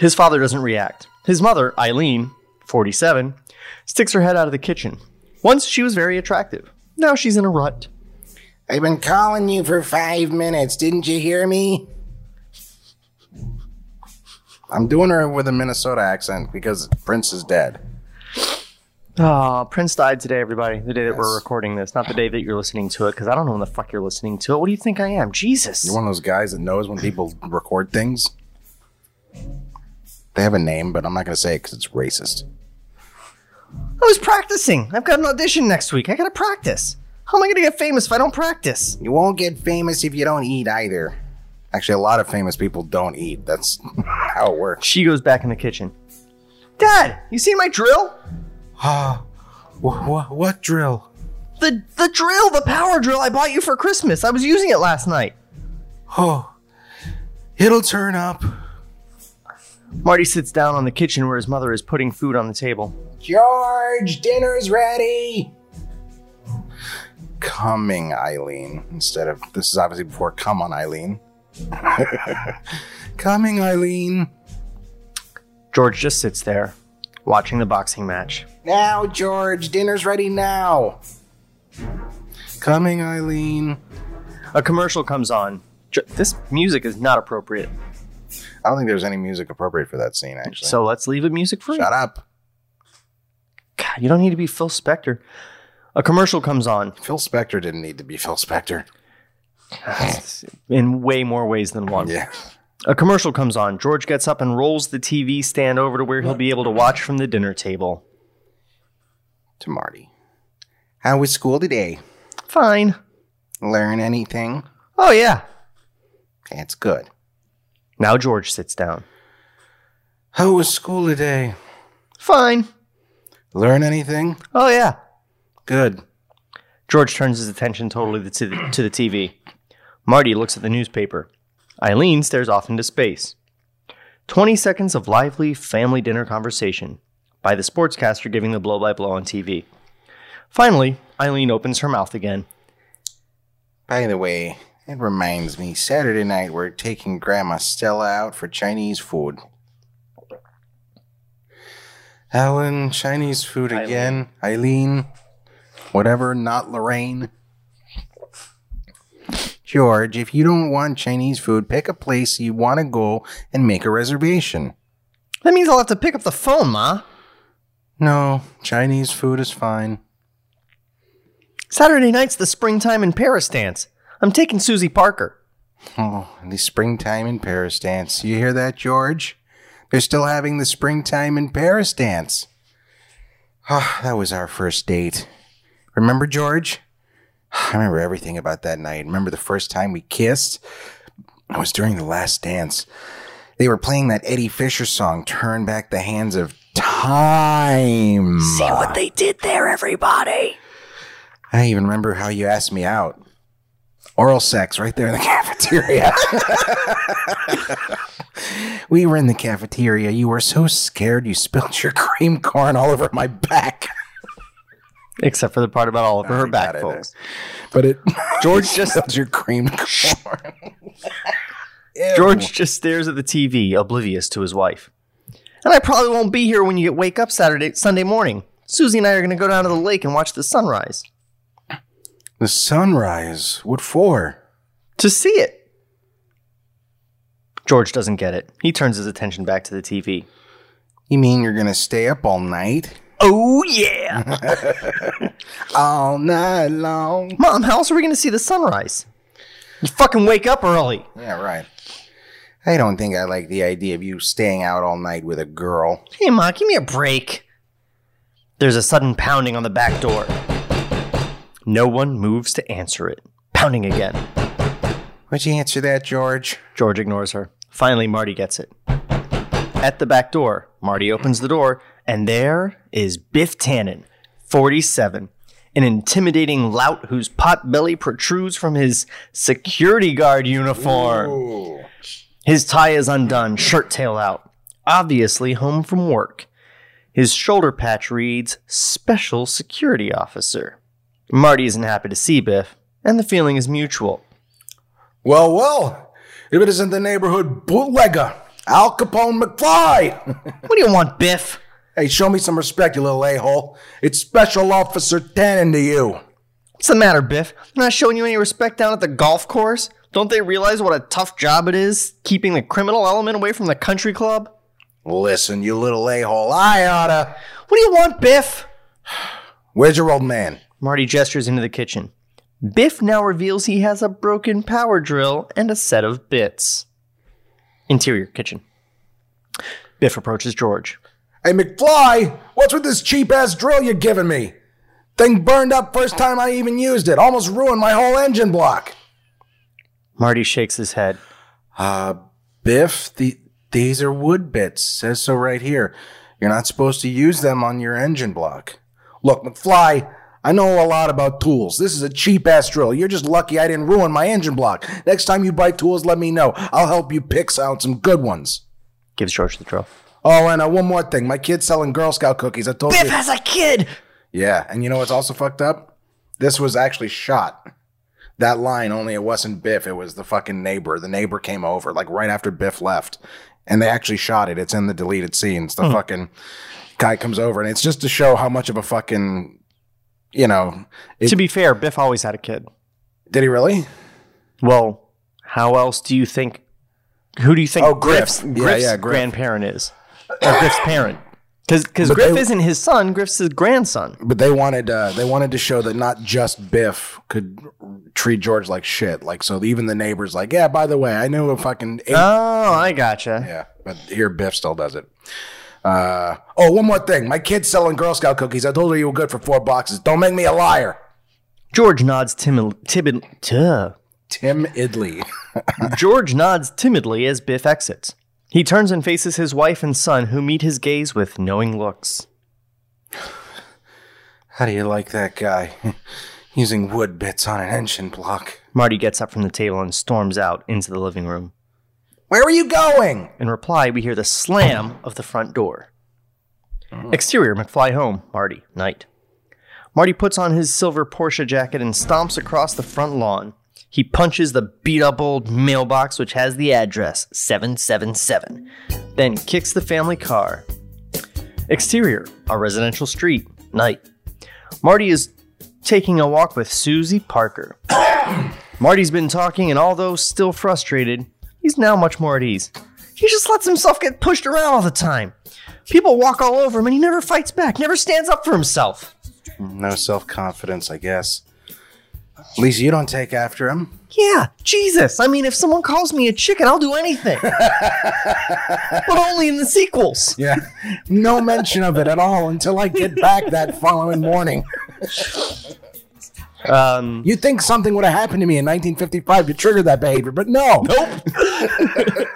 [SPEAKER 2] His father doesn't react. His mother, Eileen, 47, sticks her head out of the kitchen. Once she was very attractive. Now she's in a rut.
[SPEAKER 1] I've been calling you for five minutes. Didn't you hear me? I'm doing her with a Minnesota accent because Prince is dead.
[SPEAKER 2] Oh, Prince died today, everybody. The day that we're recording this, not the day that you're listening to it, because I don't know when the fuck you're listening to it. What do you think I am? Jesus.
[SPEAKER 1] You're one of those guys that knows when people record things. They have a name, but I'm not going to say it because it's racist.
[SPEAKER 2] I was practicing. I've got an audition next week. I gotta practice. How am I gonna get famous if I don't practice?
[SPEAKER 1] You won't get famous if you don't eat either. Actually, a lot of famous people don't eat. That's how it works.
[SPEAKER 2] She goes back in the kitchen. Dad, you seen my drill?
[SPEAKER 1] Ah, what, what drill?
[SPEAKER 2] The the drill, the power drill I bought you for Christmas. I was using it last night.
[SPEAKER 1] Oh, it'll turn up.
[SPEAKER 2] Marty sits down on the kitchen where his mother is putting food on the table.
[SPEAKER 1] George, dinner's ready. Coming, Eileen. Instead of this is obviously before come on, Eileen. Coming, Eileen.
[SPEAKER 2] George just sits there, watching the boxing match.
[SPEAKER 1] Now, George, dinner's ready now. Coming, Eileen.
[SPEAKER 2] A commercial comes on. This music is not appropriate,
[SPEAKER 1] I don't think there's any music appropriate for that scene, actually.
[SPEAKER 2] so let's leave it music free.
[SPEAKER 1] Shut up.
[SPEAKER 2] God, you don't need to be Phil Spector. A commercial comes on
[SPEAKER 1] Phil Spector didn't need to be Phil Spector.
[SPEAKER 2] in way more ways than one.
[SPEAKER 1] Yeah.
[SPEAKER 2] A commercial comes on. George gets up and rolls the TV stand over to where he'll be able to watch from the dinner table.
[SPEAKER 1] To Marty. How was school today?
[SPEAKER 2] Fine.
[SPEAKER 1] Learn anything?
[SPEAKER 2] Oh, yeah.
[SPEAKER 1] That's good.
[SPEAKER 2] Now George sits down.
[SPEAKER 1] How was school today?
[SPEAKER 2] Fine.
[SPEAKER 1] Learn anything?
[SPEAKER 2] Oh, yeah.
[SPEAKER 1] Good.
[SPEAKER 2] George turns his attention totally to the, to the TV. Marty looks at the newspaper. Eileen stares off into space. 20 seconds of lively family dinner conversation by the sportscaster giving the blow by blow on TV. Finally, Eileen opens her mouth again.
[SPEAKER 1] By the way, it reminds me, Saturday night we're taking Grandma Stella out for Chinese food. Alan, Chinese food again. Eileen, whatever, not Lorraine. George, if you don't want Chinese food, pick a place you want to go and make a reservation.
[SPEAKER 2] That means I'll have to pick up the phone, Ma.
[SPEAKER 1] No, Chinese food is fine.
[SPEAKER 2] Saturday night's the springtime in Paris dance. I'm taking Susie Parker.
[SPEAKER 1] Oh, the springtime in Paris dance. You hear that, George? They're still having the springtime in Paris dance. Ah, that was our first date. Remember, George? I remember everything about that night. Remember the first time we kissed? It was during the last dance. They were playing that Eddie Fisher song, Turn Back the Hands of Time.
[SPEAKER 3] See what they did there, everybody.
[SPEAKER 1] I even remember how you asked me out. Oral sex right there in the cafeteria. we were in the cafeteria. You were so scared you spilled your cream corn all over my back.
[SPEAKER 2] Except for the part about all over her back,
[SPEAKER 1] got
[SPEAKER 2] folks.
[SPEAKER 1] But it
[SPEAKER 2] George just
[SPEAKER 1] spilled your cream corn.
[SPEAKER 2] George just stares at the TV, oblivious to his wife. And I probably won't be here when you get wake up Saturday, Sunday morning. Susie and I are going to go down to the lake and watch the sunrise.
[SPEAKER 1] The sunrise. What for?
[SPEAKER 2] To see it. George doesn't get it. He turns his attention back to the TV.
[SPEAKER 1] You mean you're gonna stay up all night?
[SPEAKER 2] Oh, yeah!
[SPEAKER 1] All night long.
[SPEAKER 2] Mom, how else are we going to see the sunrise? You fucking wake up early.
[SPEAKER 1] Yeah, right. I don't think I like the idea of you staying out all night with a girl.
[SPEAKER 2] Hey, Ma, give me a break. There's a sudden pounding on the back door. No one moves to answer it. Pounding again.
[SPEAKER 1] Would you answer that, George?
[SPEAKER 2] George ignores her. Finally, Marty gets it. At the back door, Marty opens the door, and there is Biff Tannen, 47, an intimidating lout whose pot belly protrudes from his security guard uniform. His tie is undone, shirt tail out, obviously home from work. His shoulder patch reads Special Security Officer. Marty isn't happy to see Biff, and the feeling is mutual.
[SPEAKER 1] Well, well, if it isn't the neighborhood bootlegger, Al Capone McFly.
[SPEAKER 2] What do you want, Biff?
[SPEAKER 1] Hey, show me some respect, you little a-hole. It's Special Officer Tannen to you.
[SPEAKER 2] What's the matter, Biff? Not showing you any respect down at the golf course? Don't they realize what a tough job it is keeping the criminal element away from the country club?
[SPEAKER 1] Listen, you little a-hole, I oughta.
[SPEAKER 2] What do you want, Biff?
[SPEAKER 1] Where's your old man?
[SPEAKER 2] Marty gestures into the kitchen. Biff now reveals he has a broken power drill and a set of bits. Interior kitchen. Biff approaches George.
[SPEAKER 1] Hey, McFly, what's with this cheap ass drill you're giving me? Thing burned up first time I even used it. Almost ruined my whole engine block.
[SPEAKER 2] Marty shakes his head.
[SPEAKER 1] Uh, Biff, the, these are wood bits. Says so right here. You're not supposed to use them on your engine block. Look, McFly, I know a lot about tools. This is a cheap ass drill. You're just lucky I didn't ruin my engine block. Next time you buy tools, let me know. I'll help you pick out some good ones.
[SPEAKER 2] Gives George the drill.
[SPEAKER 1] Oh, and uh, one more thing. My kid's selling Girl Scout cookies. I told
[SPEAKER 2] Biff
[SPEAKER 1] you.
[SPEAKER 2] has a kid!
[SPEAKER 1] Yeah, and you know what's also fucked up? This was actually shot. That line only it wasn't Biff, it was the fucking neighbor. The neighbor came over like right after Biff left. And they actually shot it. It's in the deleted scenes. The fucking guy comes over and it's just to show how much of a fucking you know, it,
[SPEAKER 2] To be fair, Biff always had a kid.
[SPEAKER 1] did he really?
[SPEAKER 2] Well, how else do you think? Who do you think
[SPEAKER 1] Oh, Griff.
[SPEAKER 2] Griff's,
[SPEAKER 1] Yeah,
[SPEAKER 2] Griff's
[SPEAKER 1] yeah, Griff.
[SPEAKER 2] grandparent is? Or Griff's parent? Because Griff
[SPEAKER 1] they-
[SPEAKER 2] isn't his son. Griff's his grandson.
[SPEAKER 1] But they wanted uh, they wanted to show that not just Biff could treat George like shit. Like so even the neighbors like, yeah, by the way, I knew a fucking eight
[SPEAKER 2] Oh, I gotcha.
[SPEAKER 1] Yeah, but here Biff still does it. Uh, oh, one more thing. My kid's selling Girl Scout cookies. I told her you were good for four boxes. Don't make me a liar.
[SPEAKER 2] George nods timid, timid, tuh.
[SPEAKER 1] Tim Idley.
[SPEAKER 2] George nods timidly as Biff exits. He turns and faces his wife and son, who meet his gaze with knowing looks.
[SPEAKER 1] How do you like that guy? Using wood bits on an engine block.
[SPEAKER 2] Marty gets up from the table and storms out into the living room.
[SPEAKER 1] Where are you going?
[SPEAKER 2] In reply, we hear the slam of the front door. Exterior, McFly home. Marty, night. Marty puts on his silver Porsche jacket and stomps across the front lawn. He punches the beat up old mailbox, which has the address 777, then kicks the family car. Exterior, a residential street. Night. Marty is taking a walk with Susie Parker. Marty's been talking, and although still frustrated, he's now much more at ease. He just lets himself get pushed around all the time. People walk all over him, and he never fights back, never stands up for himself.
[SPEAKER 1] No self confidence, I guess. At least you don't take after him.
[SPEAKER 2] Yeah, Jesus. I mean, if someone calls me a chicken, I'll do anything. but only in the sequels.
[SPEAKER 1] Yeah. No mention of it at all until I get back that following morning.
[SPEAKER 2] Um,
[SPEAKER 1] You'd think something would have happened to me in 1955 to trigger that behavior, but no. Nope.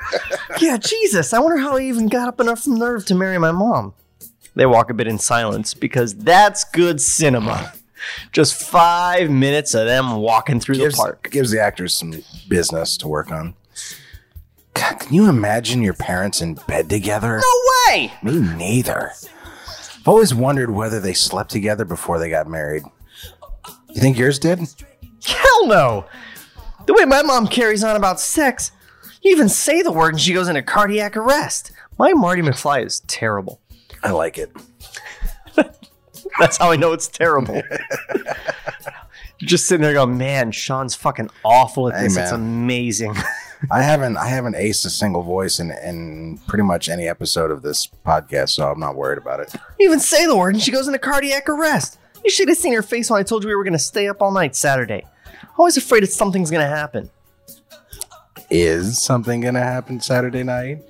[SPEAKER 2] yeah, Jesus. I wonder how I even got up enough nerve to marry my mom. They walk a bit in silence because that's good cinema. Just five minutes of them walking through
[SPEAKER 1] gives,
[SPEAKER 2] the park.
[SPEAKER 1] gives the actors some business to work on. God, can you imagine your parents in bed together?
[SPEAKER 2] No way!
[SPEAKER 1] Me neither. I've always wondered whether they slept together before they got married. You think yours did?
[SPEAKER 2] Hell no! The way my mom carries on about sex, You even say the word and she goes into cardiac arrest. My Marty McFly is terrible.
[SPEAKER 1] I like it.
[SPEAKER 2] That's how I know it's terrible. You're just sitting there going, man, Sean's fucking awful at
[SPEAKER 1] Hey,
[SPEAKER 2] this. It's amazing.
[SPEAKER 1] I haven't I haven't aced a single voice in in pretty much any episode of this podcast, so I'm not worried about it.
[SPEAKER 2] You even say the word and she goes into cardiac arrest. You should have seen her face when I told you we were going to stay up all night Saturday. Always afraid that something's going to happen.
[SPEAKER 1] Is something gonna happen Saturday night?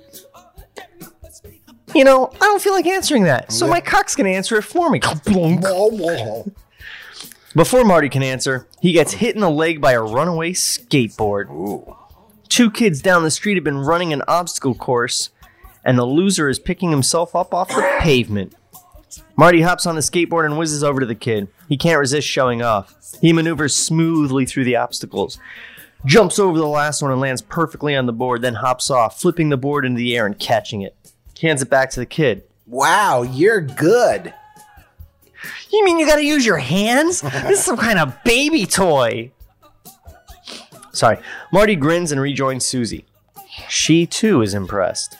[SPEAKER 2] You know, I don't feel like answering that, so my cock's to answer it for me. Before Marty can answer, he gets hit in the leg by a runaway skateboard.
[SPEAKER 1] Ooh.
[SPEAKER 2] Two kids down the street have been running an obstacle course, and the loser is picking himself up off the pavement. Marty hops on the skateboard and whizzes over to the kid. He can't resist showing off. He maneuvers smoothly through the obstacles, jumps over the last one and lands perfectly on the board, then hops off, flipping the board into the air and catching it. Hands it back to the kid.
[SPEAKER 1] Wow, you're good.
[SPEAKER 2] You mean you gotta use your hands? This is some kind of baby toy. Sorry. Marty grins and rejoins Susie. She too is impressed.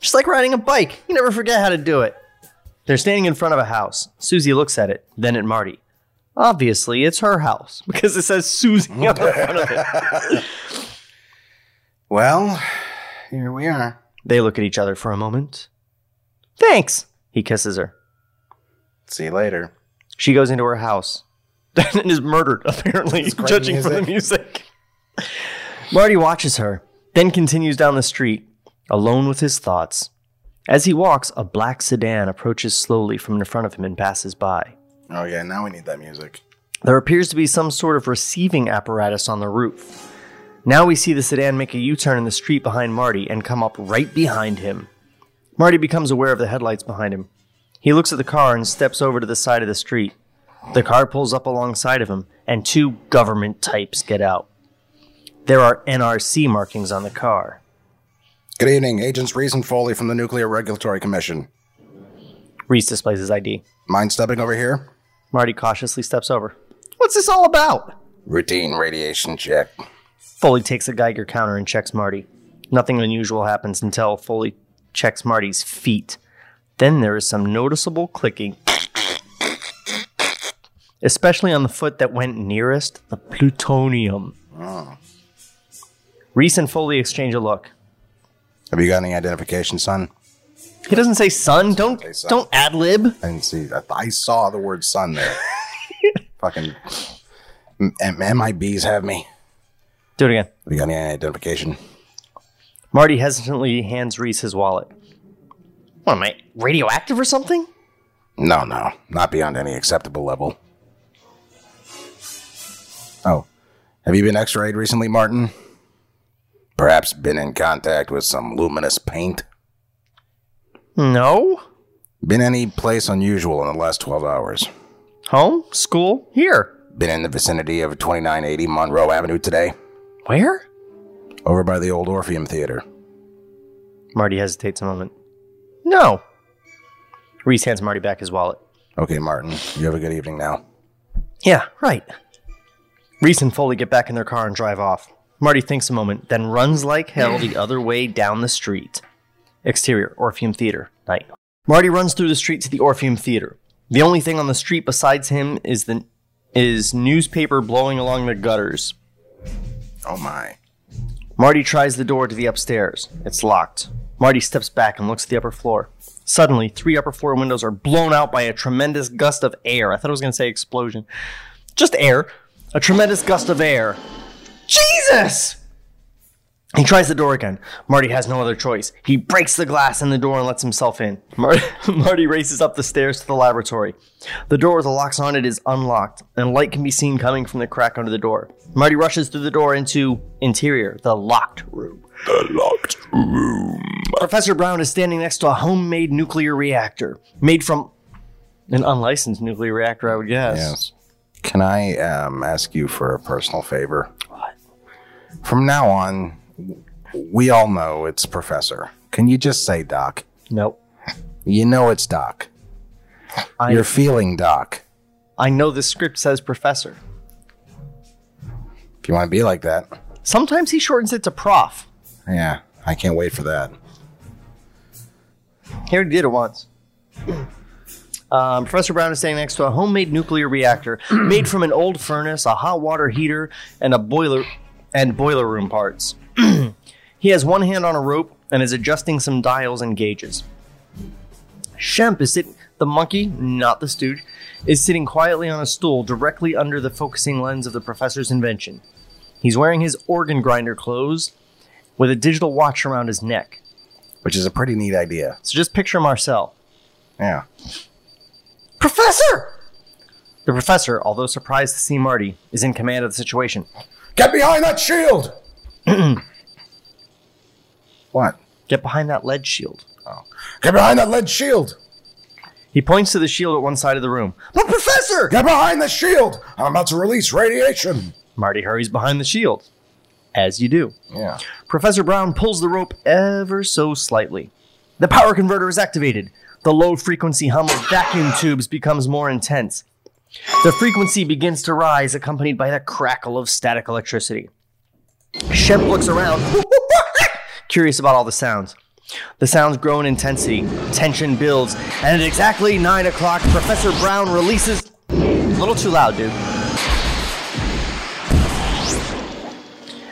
[SPEAKER 2] Just like riding a bike, you never forget how to do it. They're standing in front of a house. Susie looks at it, then at Marty. Obviously, it's her house because it says Susie on the front of it.
[SPEAKER 1] Well, here we are.
[SPEAKER 2] They look at each other for a moment. Thanks. He kisses her.
[SPEAKER 1] See you later.
[SPEAKER 2] She goes into her house and is murdered, apparently, judging from the music. Marty watches her, then continues down the street, alone with his thoughts. As he walks, a black sedan approaches slowly from in front of him and passes by.
[SPEAKER 1] Oh yeah, now we need that music.
[SPEAKER 2] There appears to be some sort of receiving apparatus on the roof. Now we see the sedan make a U turn in the street behind Marty and come up right behind him. Marty becomes aware of the headlights behind him. He looks at the car and steps over to the side of the street. The car pulls up alongside of him, and two government types get out. There are NRC markings on the car.
[SPEAKER 1] Good evening, Agents Reese and Foley from the Nuclear Regulatory Commission.
[SPEAKER 2] Reese displays his ID.
[SPEAKER 1] Mind stepping over here?
[SPEAKER 2] Marty cautiously steps over. What's this all about?
[SPEAKER 1] Routine radiation check.
[SPEAKER 2] Foley takes a Geiger counter and checks Marty. Nothing unusual happens until Foley checks Marty's feet. Then there is some noticeable clicking, especially on the foot that went nearest the plutonium. Ah. Reese and Foley exchange a look.
[SPEAKER 1] Have you got any identification, son?
[SPEAKER 2] He doesn't say son. Don't
[SPEAKER 1] say son.
[SPEAKER 2] don't ad lib.
[SPEAKER 1] I didn't see. I, I saw the word son there. Fucking M- M- MIBs have me.
[SPEAKER 2] Do it again.
[SPEAKER 1] We got any identification?
[SPEAKER 2] Marty hesitantly hands Reese his wallet. What am I radioactive or something?
[SPEAKER 1] No, no, not beyond any acceptable level. Oh, have you been X-rayed recently, Martin? Perhaps been in contact with some luminous paint?
[SPEAKER 2] No.
[SPEAKER 1] Been any place unusual in the last 12 hours?
[SPEAKER 2] Home? School? Here.
[SPEAKER 1] Been in the vicinity of 2980 Monroe Avenue today?
[SPEAKER 2] Where?
[SPEAKER 1] Over by the old Orpheum Theater.
[SPEAKER 2] Marty hesitates a moment. No. Reese hands Marty back his wallet.
[SPEAKER 1] Okay, Martin, you have a good evening now.
[SPEAKER 2] Yeah, right. Reese and Foley get back in their car and drive off. Marty thinks a moment, then runs like hell the other way down the street. Exterior, Orpheum Theater, night. Marty runs through the street to the Orpheum Theater. The only thing on the street besides him is the is newspaper blowing along the gutters.
[SPEAKER 1] Oh my.
[SPEAKER 2] Marty tries the door to the upstairs. It's locked. Marty steps back and looks at the upper floor. Suddenly, three upper floor windows are blown out by a tremendous gust of air. I thought I was going to say explosion. Just air. A tremendous gust of air. Jesus! He tries the door again. Marty has no other choice. He breaks the glass in the door and lets himself in. Mar- Marty races up the stairs to the laboratory. The door with the locks on it is unlocked, and light can be seen coming from the crack under the door. Marty rushes through the door into interior, the locked room.
[SPEAKER 1] The locked room.
[SPEAKER 2] Professor Brown is standing next to a homemade nuclear reactor made from an unlicensed nuclear reactor, I would guess.
[SPEAKER 1] Yes. Can I um, ask you for a personal favor? What? From now on, we all know it's Professor. Can you just say Doc?
[SPEAKER 2] Nope.
[SPEAKER 1] You know it's Doc.
[SPEAKER 2] I,
[SPEAKER 1] You're feeling Doc.
[SPEAKER 2] I know the script says professor.
[SPEAKER 1] If you want to be like that.
[SPEAKER 2] Sometimes he shortens it to prof.
[SPEAKER 1] Yeah, I can't wait for that.
[SPEAKER 2] He already did it once. Um, Professor Brown is standing next to a homemade nuclear reactor made from an old furnace, a hot water heater, and a boiler and boiler room parts. He has one hand on a rope and is adjusting some dials and gauges. Shemp is sitting. The monkey, not the stooge, is sitting quietly on a stool directly under the focusing lens of the professor's invention. He's wearing his organ grinder clothes with a digital watch around his neck.
[SPEAKER 1] Which is a pretty neat idea.
[SPEAKER 2] So just picture Marcel.
[SPEAKER 1] Yeah.
[SPEAKER 2] Professor! The professor, although surprised to see Marty, is in command of the situation.
[SPEAKER 1] Get behind that shield! what?
[SPEAKER 2] Get behind that lead shield. Oh.
[SPEAKER 1] Get behind that lead shield!
[SPEAKER 2] He points to the shield at one side of the room. But Professor!
[SPEAKER 1] Get behind the shield! I'm about to release radiation!
[SPEAKER 2] Marty hurries behind the shield. As you do.
[SPEAKER 1] Yeah.
[SPEAKER 2] Professor Brown pulls the rope ever so slightly. The power converter is activated. The low frequency hum of vacuum tubes becomes more intense. The frequency begins to rise, accompanied by the crackle of static electricity. Shemp looks around, curious about all the sounds. The sounds grow in intensity, tension builds, and at exactly 9 o'clock, Professor Brown releases. A little too loud, dude.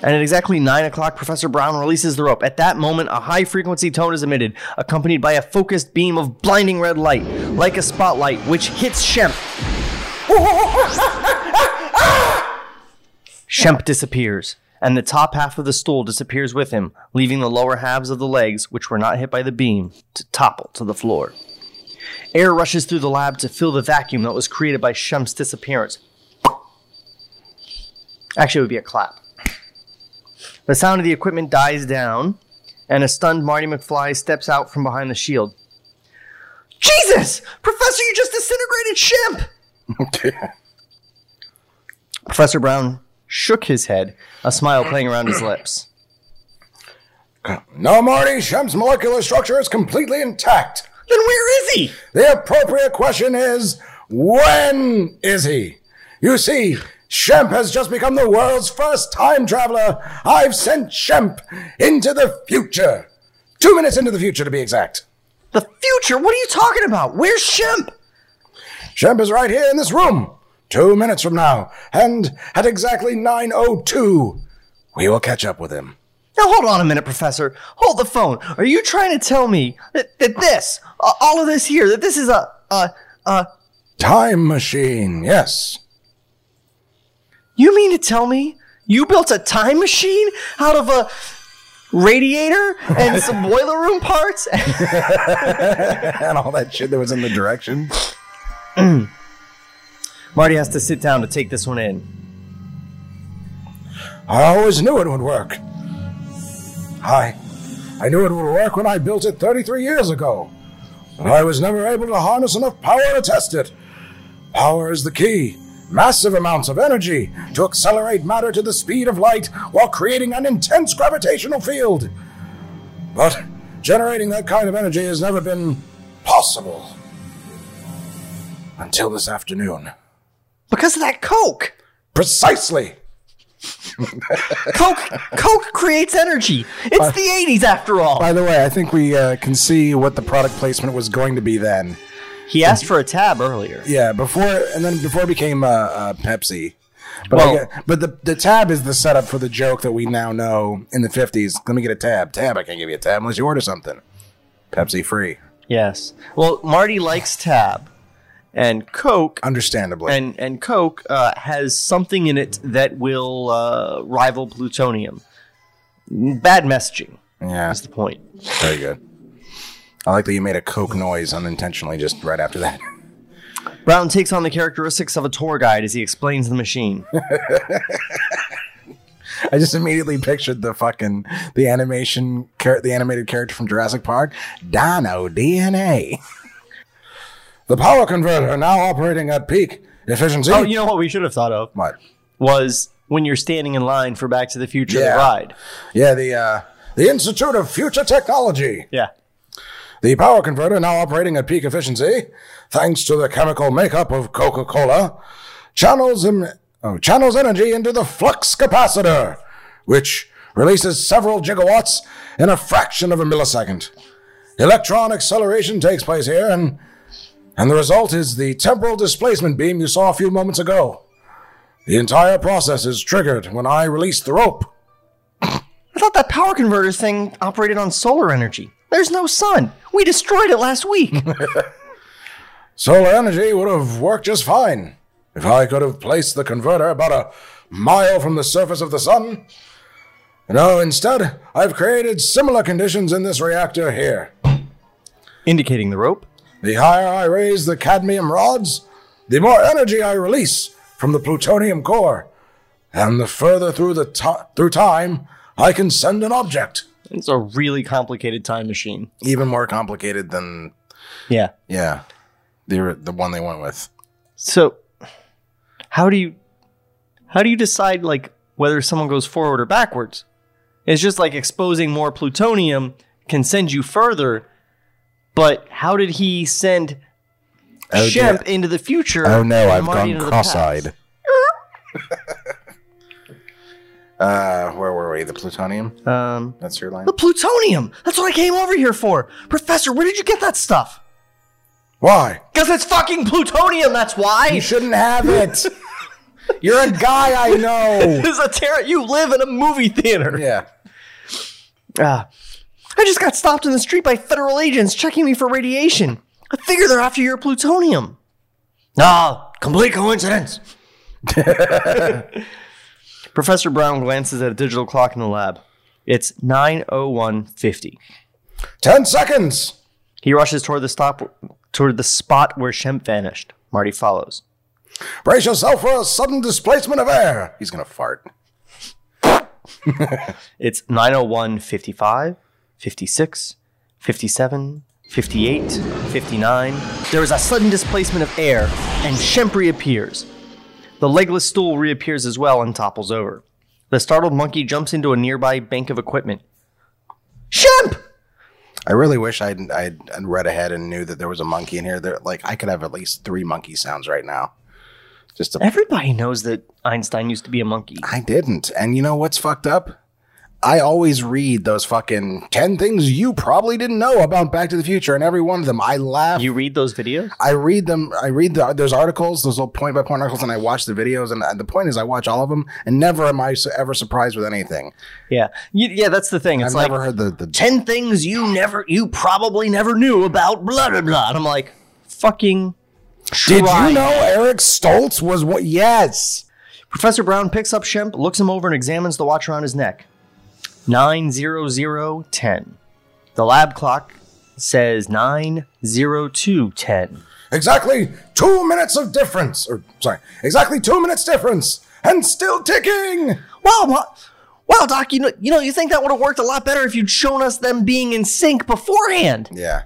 [SPEAKER 2] And at exactly 9 o'clock, Professor Brown releases the rope. At that moment, a high frequency tone is emitted, accompanied by a focused beam of blinding red light, like a spotlight, which hits Shemp. Shemp disappears, and the top half of the stool disappears with him, leaving the lower halves of the legs, which were not hit by the beam, to topple to the floor. Air rushes through the lab to fill the vacuum that was created by Shemp's disappearance. Actually, it would be a clap. The sound of the equipment dies down, and a stunned Marty McFly steps out from behind the shield. Jesus! Professor, you just disintegrated Shemp! Professor Brown shook his head, a smile playing around his lips.
[SPEAKER 1] No, Marty, Shemp's molecular structure is completely intact.
[SPEAKER 2] Then where is he?
[SPEAKER 1] The appropriate question is when is he? You see, Shemp has just become the world's first time traveler. I've sent Shemp into the future. Two minutes into the future, to be exact.
[SPEAKER 2] The future? What are you talking about? Where's Shemp?
[SPEAKER 1] Shemp is right here in this room. Two minutes from now, and at exactly 9.02, we will catch up with him.
[SPEAKER 2] Now hold on a minute, Professor. Hold the phone. Are you trying to tell me that, that this, uh, all of this here, that this is a, a, a,
[SPEAKER 1] Time machine, yes.
[SPEAKER 2] you mean to tell me you built a time machine out of a radiator and some boiler room parts?
[SPEAKER 1] and all that shit that was in the direction.
[SPEAKER 2] Marty has to sit down to take this one in.
[SPEAKER 1] I always knew it would work. I, I knew it would work when I built it 33 years ago. But I was never able to harness enough power to test it. Power is the key. Massive amounts of energy to accelerate matter to the speed of light while creating an intense gravitational field. But generating that kind of energy has never been possible. Until this afternoon.
[SPEAKER 2] Because of that Coke.
[SPEAKER 1] Precisely!
[SPEAKER 2] Coke, Coke creates energy. It's the 80s after all.
[SPEAKER 1] By the way, I think we uh, can see what the product placement was going to be then.
[SPEAKER 2] He asked for a tab earlier.
[SPEAKER 1] Yeah, before and then before it became uh, uh, Pepsi. But
[SPEAKER 2] Well-
[SPEAKER 1] get, but the the tab is the setup for the joke that we now know in the fifties. Let me get a tab. Tab. I can't give you a tab unless you order something. Pepsi free,
[SPEAKER 2] Yes. Well, Marty likes tab, and Coke
[SPEAKER 1] understandably.
[SPEAKER 2] and and Coke uh, has something in it that will uh, rival plutonium. Bad messaging
[SPEAKER 1] yeah,
[SPEAKER 2] that's the point.
[SPEAKER 1] very good. I like that you made a Coke noise unintentionally just right after that.
[SPEAKER 2] Brown takes on the characteristics of a tour guide as he explains the machine.
[SPEAKER 1] I just immediately pictured the fucking the animation the animated character from Jurassic Park, Dino DNA. the power converter now operating at peak efficiency.
[SPEAKER 2] oh, you know what we should have thought of
[SPEAKER 1] what?
[SPEAKER 2] was when you're standing in line for Back to the Future
[SPEAKER 1] Yeah.
[SPEAKER 2] the ride.
[SPEAKER 1] Yeah, the uh, the Institute of Future Technology.
[SPEAKER 2] Yeah.
[SPEAKER 1] The power converter now operating at peak efficiency, thanks to the chemical makeup of Coca-Cola, channels em- oh, channels energy into the flux capacitor, which releases several gigawatts in a fraction of a millisecond. Electron acceleration takes place here, and, and the result is the temporal displacement beam you saw a few moments ago. The entire process is triggered when I release the rope.
[SPEAKER 2] I thought that power converter thing operated on solar energy. There's no sun. We destroyed it last week.
[SPEAKER 1] Solar energy would have worked just fine if I could have placed the converter about a mile from the surface of the sun. No, instead, I've created similar conditions in this reactor here.
[SPEAKER 2] Indicating the rope.
[SPEAKER 1] The higher I raise the cadmium rods, the more energy I release from the plutonium core, and the further through the ti- through time I can send an object.
[SPEAKER 2] It's a really complicated time machine.
[SPEAKER 1] Even more complicated than
[SPEAKER 2] Yeah.
[SPEAKER 1] yeah, the the one they went with.
[SPEAKER 2] So, how do you how do you decide like whether someone goes forward or backwards? It's just like exposing more plutonium can send you further, but how did he send
[SPEAKER 1] Oh,
[SPEAKER 2] Shemp
[SPEAKER 1] dear.
[SPEAKER 2] into the future?
[SPEAKER 1] Oh no, I've
[SPEAKER 2] Marty
[SPEAKER 1] gone
[SPEAKER 2] into the past?
[SPEAKER 1] cross-eyed. uh, where were we? The plutonium.
[SPEAKER 2] Um,
[SPEAKER 1] That's your line.
[SPEAKER 2] the plutonium. That's what I came over here for, Professor. Where did you get that stuff?
[SPEAKER 1] Why?
[SPEAKER 2] Because it's fucking plutonium. That's why.
[SPEAKER 1] You shouldn't have it. You're a guy I know.
[SPEAKER 2] This is a terror. You live in a movie theater.
[SPEAKER 1] yeah.
[SPEAKER 2] Ah. I just got stopped in the street by federal agents checking me for radiation. I figure they're after your plutonium. Ah, complete coincidence. Professor Brown glances at a digital clock in the lab. It's 9:01:50.
[SPEAKER 1] Ten seconds.
[SPEAKER 2] He rushes toward the stop toward the spot where Shemp vanished. Marty follows.
[SPEAKER 1] Brace yourself for a sudden displacement of air. He's gonna fart.
[SPEAKER 2] It's 901:55, 56, 57, 58, 59. There is a sudden displacement of air, and Shemp reappears. The legless stool reappears as well and topples over. The startled monkey jumps into a nearby bank of equipment. Shemp!
[SPEAKER 1] I really wish I'd, I'd I'd read ahead and knew that there was a monkey in here. There, like I could have at least three monkey sounds right now. Just to,
[SPEAKER 2] Everybody knows that Einstein used to be a monkey.
[SPEAKER 1] I didn't. And you know what's fucked up? I always read those fucking 10 things you probably didn't know about Back to the Future, and every one of them, I laugh.
[SPEAKER 2] You read those videos?
[SPEAKER 1] I read them. I read the, those articles, those little point by point articles, and I watch the videos. And the point is, I watch all of them, and never am I ever surprised with anything.
[SPEAKER 2] Yeah. You, yeah, that's the thing. It's
[SPEAKER 1] I've
[SPEAKER 2] like
[SPEAKER 1] never heard the, the
[SPEAKER 2] 10 things you never you probably never knew about blah blah blah. And I'm like, fucking
[SPEAKER 1] Did
[SPEAKER 2] try.
[SPEAKER 1] you know Eric Stoltz was what? Yes.
[SPEAKER 2] Professor Brown picks up Shemp, looks him over, and examines the watch around his neck. 90010. The lab clock says 90210.
[SPEAKER 1] Exactly two minutes of difference. Or sorry, exactly two minutes difference, and still ticking.
[SPEAKER 2] Wow, wow, wow, Doc, you know, you know, you think that would have worked a lot better if you'd shown us them being in sync beforehand.
[SPEAKER 1] Yeah.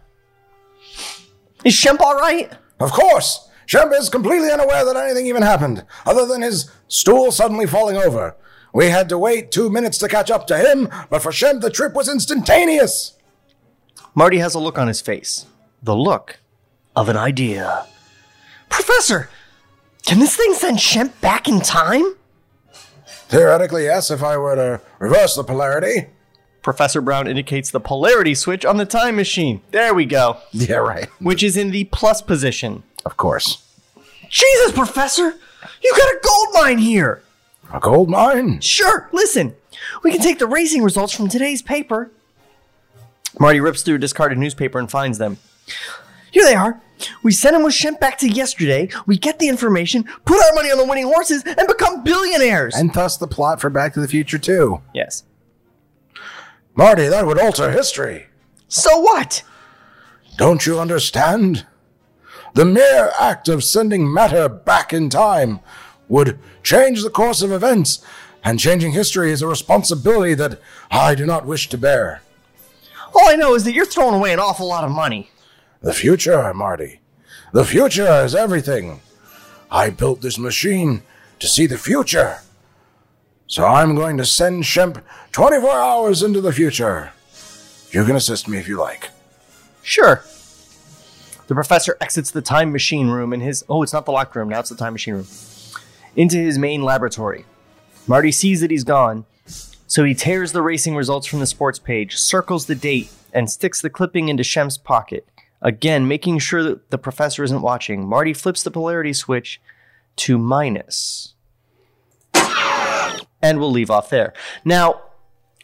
[SPEAKER 2] Is Shemp all right?
[SPEAKER 1] Of course. Shemp is completely unaware that anything even happened, other than his stool suddenly falling over. We had to wait two minutes to catch up to him, but for Shemp, the trip was instantaneous.
[SPEAKER 2] Marty has a look on his face. The look of an idea. Professor, can this thing send Shemp back in time?
[SPEAKER 1] Theoretically, yes, if I were to reverse the polarity.
[SPEAKER 2] Professor Brown indicates the polarity switch on the time machine. There we go.
[SPEAKER 1] Yeah, right.
[SPEAKER 2] Which is in the plus position.
[SPEAKER 1] Of course.
[SPEAKER 2] Jesus, Professor! You got a gold mine here!
[SPEAKER 1] A gold mine?
[SPEAKER 2] Sure, listen. We can take the racing results from today's paper. Marty rips through a discarded newspaper and finds them. Here they are. We send him with Shemp back to yesterday. We get the information, put our money on the winning horses, and become billionaires.
[SPEAKER 1] And thus the plot for Back to the Future too.
[SPEAKER 2] yes.
[SPEAKER 1] Marty, that would alter history.
[SPEAKER 2] So what?
[SPEAKER 1] Don't you understand? The mere act of sending matter back in time would change the course of events, and changing history is a responsibility that I do not wish to bear.
[SPEAKER 2] All I know is that you're throwing away an awful lot of money.
[SPEAKER 1] The future, Marty. The future is everything. I built this machine to see the future. So I'm going to send Shemp 24 hours into the future. You can assist me if you like.
[SPEAKER 2] Sure. The professor exits the time machine room in his. Oh, it's not the locked room. Now it's the time machine room. Into his main laboratory. Marty sees that he's gone, So he tears the racing results from the sports page, circles the date, and sticks the clipping into Shemp's pocket. Again, making sure that the professor isn't watching, Marty flips the polarity switch to minus. And we'll leave off there. Now,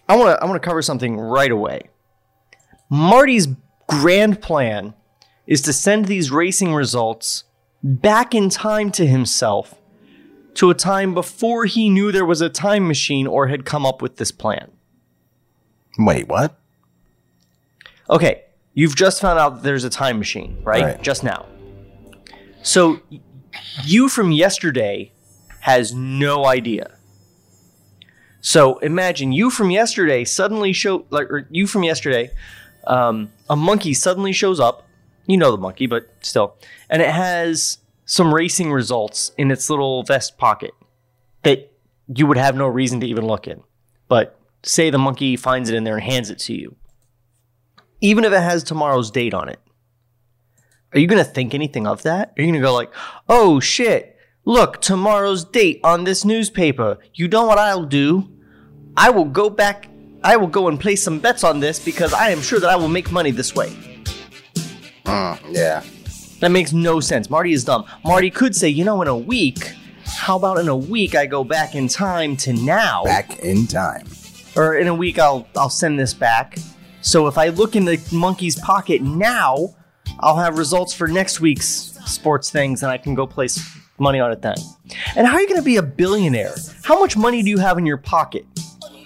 [SPEAKER 2] I want to I want to cover something right away. Marty's grand plan is to send these racing results back in time to himself to a time before he knew there was a time machine or had come up with this plan.
[SPEAKER 1] Wait, what?
[SPEAKER 2] Okay, you've just found out that there's a time machine, right?
[SPEAKER 1] Right.
[SPEAKER 2] Just now. So you from yesterday has no idea. So imagine you from yesterday suddenly show like or you from yesterday, um, a monkey suddenly shows up. You know the monkey, but still, and it has some racing results in its little vest pocket that you would have no reason to even look in. But say the monkey finds it in there and hands it to you even if it has tomorrow's date on it. Are you going to think anything of that? Are you going to go like, "Oh shit, look, tomorrow's date on this newspaper. You know what I'll do? I will go back I will go and place some bets on this because I am sure that I will make money this way."
[SPEAKER 1] Mm, yeah.
[SPEAKER 2] That makes no sense. Marty is dumb. Marty could say, "You know, in a week, how about in a week I go back in time to now?"
[SPEAKER 1] Back in time.
[SPEAKER 2] or in a week I'll I'll send this back. So if I look in the monkey's pocket now, I'll have results for next week's sports things and I can go place money on it then. And how are you going to be a billionaire? How much money do you have in your pocket?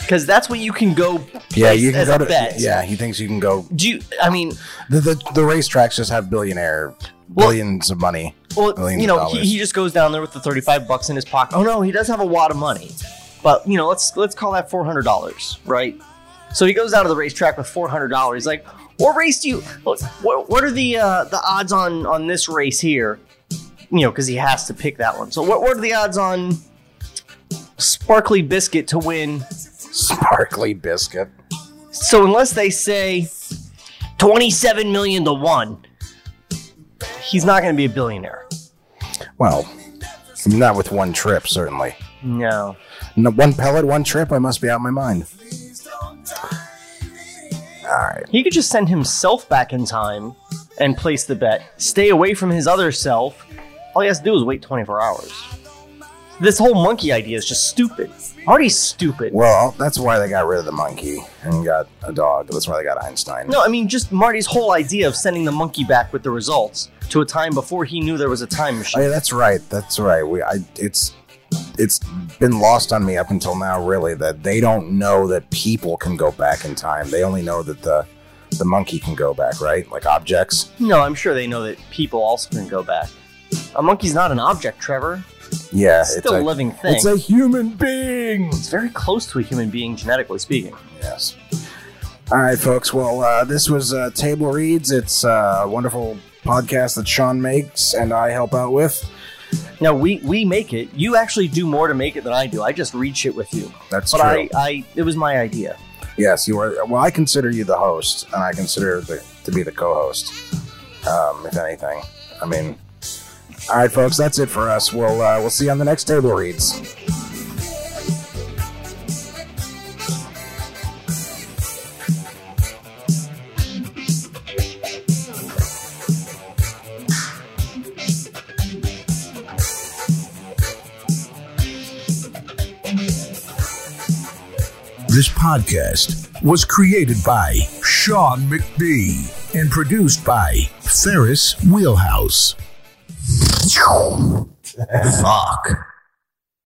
[SPEAKER 2] Because that's what you can go
[SPEAKER 1] Yeah, you can
[SPEAKER 2] as
[SPEAKER 1] go
[SPEAKER 2] a
[SPEAKER 1] to.
[SPEAKER 2] bet.
[SPEAKER 1] Yeah, he thinks you can go.
[SPEAKER 2] Do you? I mean,
[SPEAKER 1] The, the the racetracks just have billionaire
[SPEAKER 2] Well-
[SPEAKER 1] billions of money.
[SPEAKER 2] well, you know, he, he just goes down there with the thirty-five bucks in his pocket. Oh no, he does have a lot of money, but you know, let's let's call that four hundred dollars, right? So he goes down to the racetrack with four hundred dollars. He's like, "What race do you? Look, what, what are the uh, the odds on on this race here? You know, because he has to pick that one. So what what are the odds on Sparkly Biscuit to win?
[SPEAKER 1] Sparkly biscuit.
[SPEAKER 2] So unless they say twenty-seven million to one, he's not going to be a billionaire.
[SPEAKER 1] Well, not with one trip, certainly.
[SPEAKER 2] No.
[SPEAKER 1] No, one pellet, one trip. I must be out of my mind. All right.
[SPEAKER 2] He could just send himself back in time and place the bet. Stay away from his other self. All he has to do is wait 24 hours. This whole monkey idea is just stupid. Marty's stupid.
[SPEAKER 1] Well, that's why they got rid of the monkey and got a dog. That's why they got Einstein.
[SPEAKER 2] No, I mean, just Marty's whole idea of sending the monkey back with the results to a time before he knew there was a time
[SPEAKER 1] Oh,
[SPEAKER 2] machine.
[SPEAKER 1] yeah, that's right. That's right. We, I, it's, it's been lost on me up until now, really, that they don't know that people can go back in time. They only know that the, the monkey can go back, right? Like objects.
[SPEAKER 2] No, I'm sure they know that people also can go back. A monkey's not an object, Trevor.
[SPEAKER 1] Yeah,
[SPEAKER 2] It's still a living thing.
[SPEAKER 1] It's a human being.
[SPEAKER 2] It's very close to a human being, genetically speaking.
[SPEAKER 1] Yes. All right, folks. Well, uh, this was uh, Table Reads. It's uh, a wonderful podcast that Sean makes and I help out with.
[SPEAKER 2] Now we we make it. You actually do more to make it than I do. I just read shit with you.
[SPEAKER 1] That's
[SPEAKER 2] But
[SPEAKER 1] true.
[SPEAKER 2] I, I it was my idea.
[SPEAKER 1] Yes, you are. Well, I consider you the host, and I consider the, to be the co-host. Um, if anything, I mean. All right, folks. That's it for us. We'll uh, we'll see you on the next Table Reads.
[SPEAKER 4] This podcast was created by Sean McBee and produced by Ferris Wheelhouse. Fuck.